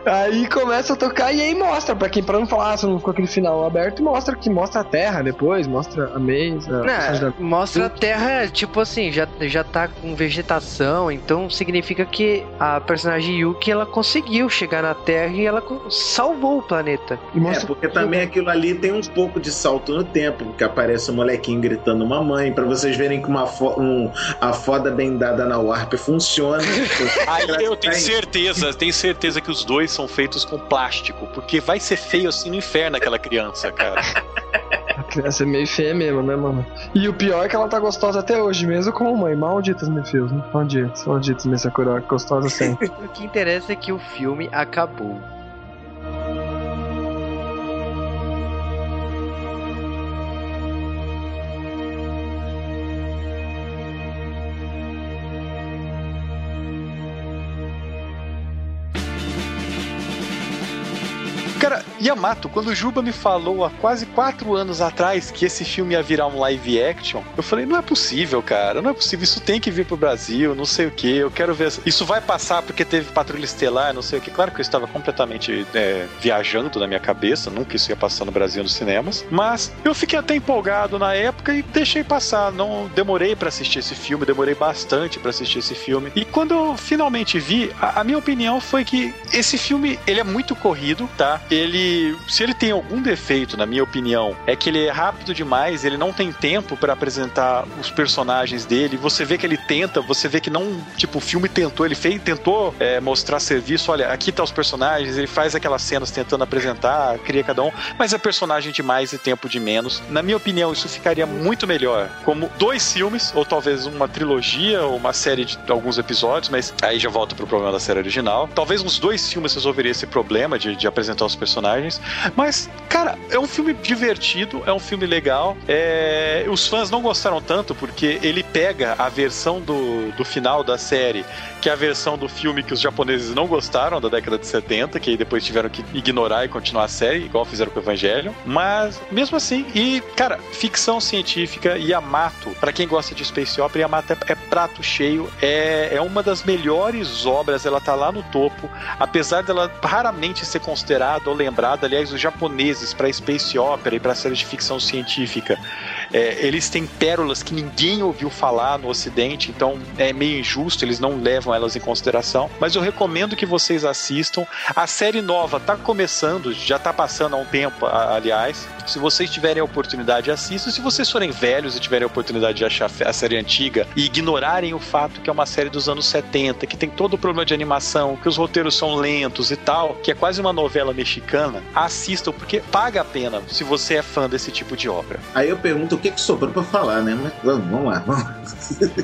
Aí começa a tocar e aí mostra, pra quem pra não falar, ah, você não ficou aquele final aberto, mostra que mostra a Terra depois, mostra a mesa. Não, mostra a Terra, tipo assim, já, já tá com vegetação, então significa que a personagem Yuki ela conseguiu chegar na Terra e ela salvou o planeta. É, porque também aquilo ali tem um pouco de salto no tempo, porque aparece o um molequinho gritando mamãe, para vocês verem que uma um, a foda bem dada na Warp funciona. Aí eu tenho certeza, tenho certeza que os dois são feitos com plástico, porque vai ser feio assim no inferno aquela criança, cara. A criança é meio feia mesmo, né, mano? E o pior é que ela tá gostosa até hoje, mesmo com mãe. Malditas, meu filho. Malditos, malditos, minha Sakura. Gostosa sempre. o que interessa é que o filme acabou. Yamato, quando o Juba me falou há quase quatro anos atrás que esse filme ia virar um live action, eu falei, não é possível, cara, não é possível, isso tem que vir pro Brasil, não sei o que, eu quero ver. Isso vai passar porque teve Patrulha Estelar, não sei o que. Claro que eu estava completamente é, viajando na minha cabeça, nunca isso ia passar no Brasil nos cinemas, mas eu fiquei até empolgado na época e deixei passar. Não demorei para assistir esse filme, demorei bastante para assistir esse filme. E quando eu finalmente vi, a, a minha opinião foi que esse filme ele é muito corrido, tá? ele, se ele tem algum defeito, na minha opinião, é que ele é rápido demais, ele não tem tempo para apresentar os personagens dele. Você vê que ele tenta, você vê que não, tipo, o filme tentou, ele fez, tentou é, mostrar serviço. Olha, aqui tá os personagens, ele faz aquelas cenas tentando apresentar, cria cada um, mas é personagem de mais e tempo de menos. Na minha opinião, isso ficaria muito melhor como dois filmes, ou talvez uma trilogia, ou uma série de alguns episódios, mas aí já volto pro problema da série original. Talvez uns dois filmes resolveria esse problema de, de apresentar os personagens. Mas, cara, é um filme divertido, é um filme legal. É... Os fãs não gostaram tanto porque ele pega a versão do, do final da série, que é a versão do filme que os japoneses não gostaram da década de 70, que depois tiveram que ignorar e continuar a série, igual fizeram com o Evangelho. Mas, mesmo assim, e, cara, ficção científica, Yamato, para quem gosta de Space Opera, Yamato é, é prato cheio, é, é uma das melhores obras, ela tá lá no topo, apesar dela raramente ser considerada ou lembrada, aliás, os japoneses para Space Opera e para séries de ficção científica, é, eles têm pérolas que ninguém ouviu falar no Ocidente, então é meio injusto, eles não levam elas em consideração. Mas eu recomendo que vocês assistam. A série nova tá começando, já tá passando há um tempo, aliás. Se vocês tiverem a oportunidade, assistam. Se vocês forem velhos e tiverem a oportunidade de achar a série antiga e ignorarem o fato que é uma série dos anos 70, que tem todo o problema de animação, que os roteiros são lentos e tal, que é quase uma novela mexicana, assistam, porque paga a pena se você é fã desse tipo de obra. Aí eu pergunto o que, que sobrou para falar, né? Mas vamos, vamos lá. Vamos.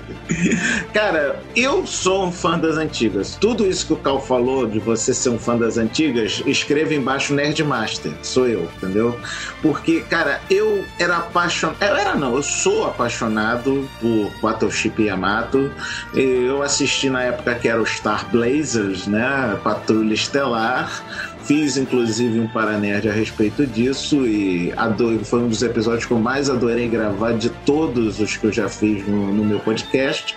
Cara, eu sou um fã das antigas. Tudo isso que o Cal falou de você ser um fã das antigas, escreva embaixo Nerdmaster. Sou eu, entendeu? Porque, cara, eu era apaixonado. Eu era não, eu sou apaixonado por Battleship Yamato. Eu assisti na época que era o Star Blazers, né? Patrulha Estelar Fiz inclusive um Paranerd a respeito disso e adoro, foi um dos episódios que eu mais adorei gravar de todos os que eu já fiz no, no meu podcast.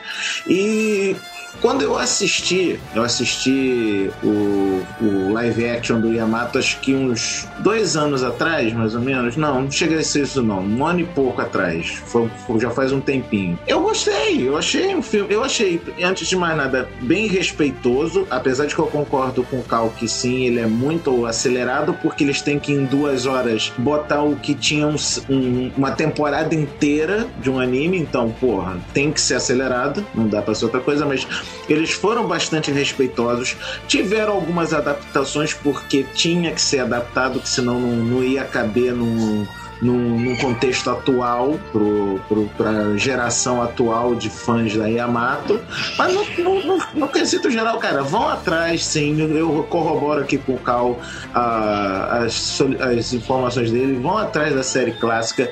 E quando eu assisti, eu assisti o, o live action do Yamato, acho que uns dois anos atrás, mais ou menos. Não, não chega a ser isso não. Um ano e pouco atrás. Foi, foi, já faz um tempinho. Eu gostei, eu achei um filme. Eu achei, antes de mais nada, bem respeitoso. Apesar de que eu concordo com o Cal que sim, ele é muito acelerado, porque eles têm que em duas horas botar o que tinha um, um, uma temporada inteira de um anime. Então, porra, tem que ser acelerado. Não dá pra ser outra coisa, mas eles foram bastante respeitosos, tiveram algumas adaptações porque tinha que ser adaptado, que senão não, não ia caber num num, num contexto atual, para a geração atual de fãs da Yamato. Mas no, no, no, quesito geral, cara, vão atrás, sim. Eu corroboro aqui com o Cal as, as informações dele. Vão atrás da série clássica.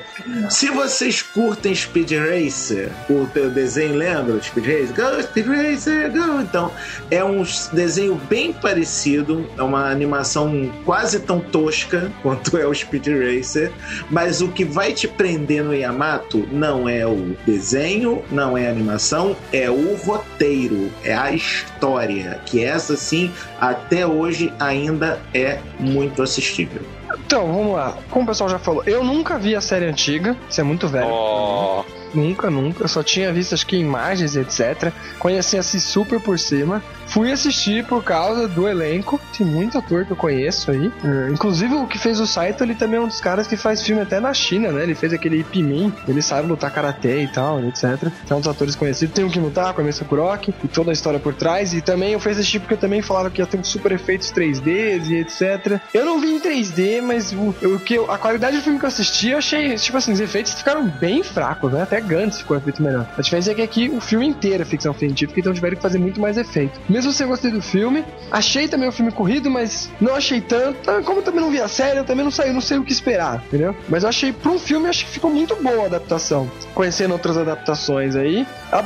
Se vocês curtem Speed Racer, o teu desenho lembra Speed Racer? Go Speed Racer, go! Então, é um desenho bem parecido, é uma animação quase tão tosca quanto é o Speed Racer, Mas o que vai te prender no Yamato não é o desenho, não é a animação, é o roteiro, é a história, que essa sim, até hoje ainda é muito assistível. Então, vamos lá. Como o pessoal já falou, eu nunca vi a série antiga, isso é muito velho. Oh. Nunca, nunca. Só tinha visto, acho que imagens, etc. Conheci assim super por cima. Fui assistir por causa do elenco. Tem muito ator que eu conheço aí. É, inclusive o que fez o Saito, ele também é um dos caras que faz filme até na China, né? Ele fez aquele Ipimin, ele sabe lutar karatê e tal, etc. Então, um dos atores conhecidos. Tem o Kimuta com a Mesa Kuroki e toda a história por trás. E também eu fiz assistir porque eu também falava que ia ter super efeitos 3D e etc. Eu não vi em 3D, mas o, o que a qualidade do filme que eu assisti, eu achei, tipo assim, os efeitos ficaram bem fracos, né? Até Gantz ficou um efeito melhor. A diferença é que aqui o filme inteiro é ficção científica, então tiveram que fazer muito mais efeito. Mesmo se eu gostei do filme, achei também o filme corrido, mas não achei tanto. Ah, Como eu também não vi a série, eu também não sei, não sei o que esperar, entendeu? Mas eu achei, para um filme, acho que ficou muito boa a adaptação. Conhecendo outras adaptações aí. A,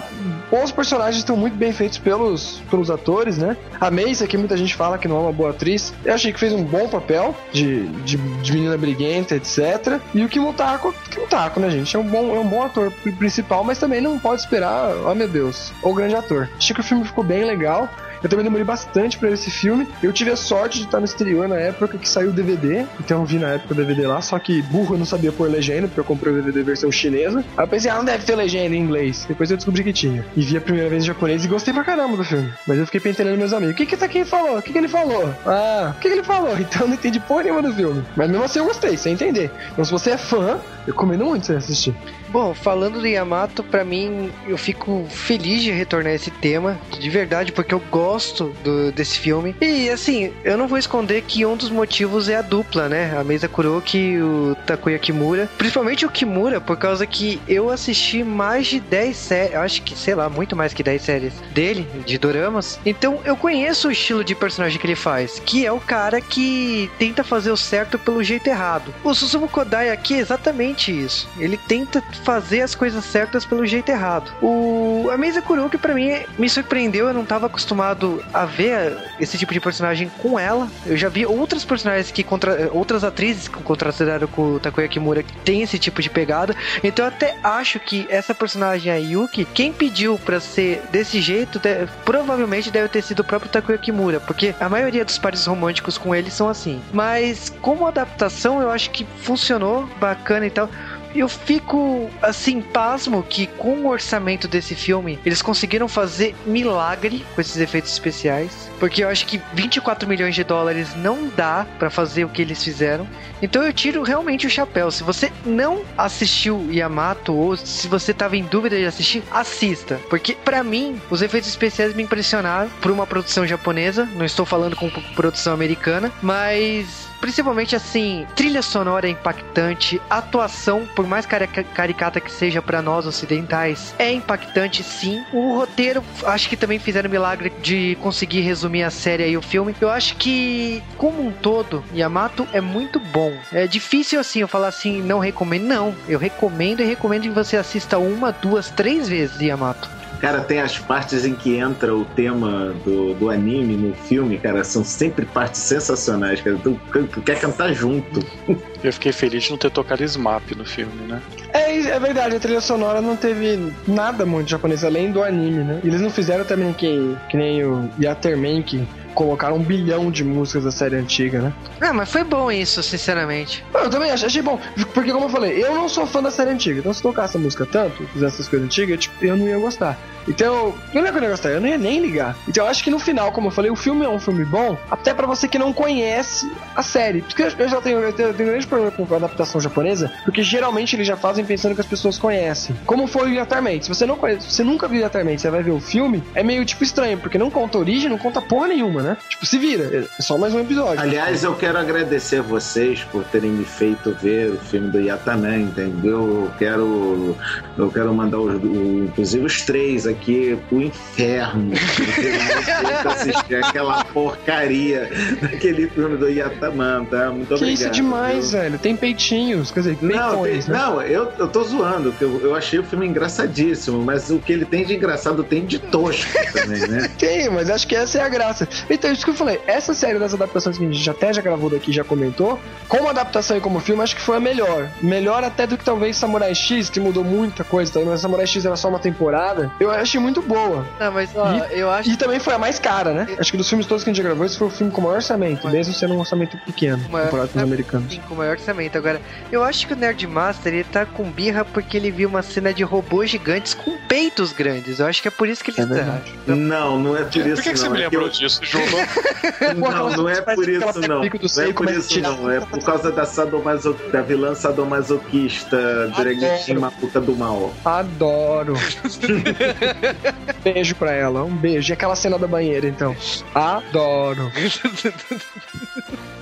os personagens estão muito bem feitos pelos, pelos atores, né? A Mace, que muita gente fala que não é uma boa atriz, eu achei que fez um bom papel de, de, de menina briguenta, etc. E o Kimutako, Kimutako, né, gente? É um bom, é um bom ator principal, mas também não pode esperar, oh meu Deus, o grande ator. Achei que o filme ficou bem legal. Eu também demorei bastante ver esse filme. Eu tive a sorte de estar no exterior na época que saiu o DVD. Então eu vi na época o DVD lá. Só que burro eu não sabia pôr legenda, porque eu comprei o DVD versão chinesa. Aí eu pensei, ah, não deve ter legenda em inglês. Depois eu descobri que tinha. E vi a primeira vez em japonês e gostei pra caramba do filme. Mas eu fiquei pentelhando meus amigos. O que que tá aqui falou? O que que ele falou? Ah, o que que ele falou? Então eu não entendi porra nenhuma do filme. Mas mesmo assim eu gostei, sem entender. Então se você é fã, eu recomendo muito você assistir. Bom, falando do Yamato, pra mim, eu fico feliz de retornar esse tema, de verdade, porque eu gosto do, desse filme. E, assim, eu não vou esconder que um dos motivos é a dupla, né? A Mesa Kuroki e o Takuya Kimura. Principalmente o Kimura, por causa que eu assisti mais de 10 séries, acho que, sei lá, muito mais que 10 séries dele, de doramas. Então, eu conheço o estilo de personagem que ele faz, que é o cara que tenta fazer o certo pelo jeito errado. O Susumu Kodai aqui é exatamente isso. Ele tenta fazer as coisas certas pelo jeito errado. O a Mesa Kuroki para mim me surpreendeu, eu não estava acostumado a ver esse tipo de personagem com ela. Eu já vi outras personagens que contra outras atrizes que contracenaram com o Takuya Kimura que tem esse tipo de pegada. Então eu até acho que essa personagem a Yuki, quem pediu para ser desse jeito, provavelmente deve ter sido o próprio Takuya Kimura, porque a maioria dos pares românticos com ele são assim. Mas como adaptação, eu acho que funcionou bacana e tal eu fico assim, pasmo que com o orçamento desse filme, eles conseguiram fazer milagre com esses efeitos especiais. Porque eu acho que 24 milhões de dólares não dá para fazer o que eles fizeram. Então eu tiro realmente o chapéu. Se você não assistiu Yamato ou se você tava em dúvida de assistir, assista. Porque para mim, os efeitos especiais me impressionaram por uma produção japonesa. Não estou falando com produção americana, mas principalmente assim, trilha sonora é impactante, atuação, por mais caricata que seja para nós ocidentais, é impactante sim. O roteiro, acho que também fizeram milagre de conseguir resumir a série e o filme. Eu acho que, como um todo, Yamato é muito bom. É difícil assim eu falar assim, não recomendo. Não, eu recomendo e recomendo que você assista uma, duas, três vezes Yamato. Cara, tem as partes em que entra o tema do, do anime no filme, cara, são sempre partes sensacionais, cara. Tu, tu quer cantar junto. Eu fiquei feliz de não ter tocado SMAP no filme, né? É, é verdade, a trilha sonora não teve nada muito japonês, além do anime, né? Eles não fizeram também que, que nem o Yaterman, que colocaram um bilhão de músicas da série antiga, né? Ah, mas foi bom isso, sinceramente. Eu também achei, achei bom, porque como eu falei, eu não sou fã da série antiga, então se tocasse essa música tanto, fizesse essas coisas antigas, tipo, eu não ia gostar. Então, não é que eu não ia gostar, eu não ia nem ligar. Então eu acho que no final, como eu falei, o filme é um filme bom, até para você que não conhece a série. Porque eu já tenho, eu tenho, eu tenho um grande problema com a adaptação japonesa, porque geralmente eles já fazem pensando que as pessoas conhecem. Como foi o Yatarmente. Se você não conhece, se você nunca viu Yatarmente, você vai ver o filme, é meio tipo estranho, porque não conta origem, não conta porra nenhuma, né? Tipo, se vira, é só mais um episódio. Aliás, eu quero agradecer vocês por terem me feito ver o filme do Yataman, entendeu? Eu quero, eu quero mandar, os, o, inclusive, os três aqui pro inferno. assistir aquela porcaria daquele filme do Yataman, tá? Muito que obrigado. isso é demais, velho. Tem peitinhos, quer dizer, Não, tem- né? não eu, eu tô zoando, que eu, eu achei o filme engraçadíssimo, mas o que ele tem de engraçado tem de tosco também, né? Tem, mas acho que essa é a graça. Então, isso que eu falei, essa série das adaptações que a gente até já gravou daqui, já comentou, como adaptação e como filme, acho que foi a melhor. Melhor até do que talvez Samurai X, que mudou muita coisa, também, mas Samurai X era só uma temporada. Eu achei muito boa. Não, mas ó, eu acho E também foi a mais cara, né? Acho que dos filmes todos que a gente já gravou, esse foi o filme com o maior orçamento, mesmo sendo um orçamento pequeno, Maior- comparado com os americanos. Sim, com o maior orçamento. Agora, eu acho que o Nerdmaster ele tá com birra porque ele viu uma cena de robôs gigantes com peitos grandes. Eu acho que é por isso que ele É verdade. Não, não é por isso Por que, que você me é que lembrou eu- disso? Não, não é por isso não. Não é por a isso não. É por causa da, sadomaso... da vilã sadomasoquista Draguetin Maputa do Mal. Adoro. beijo pra ela, um beijo. E aquela cena da banheira, então. Adoro.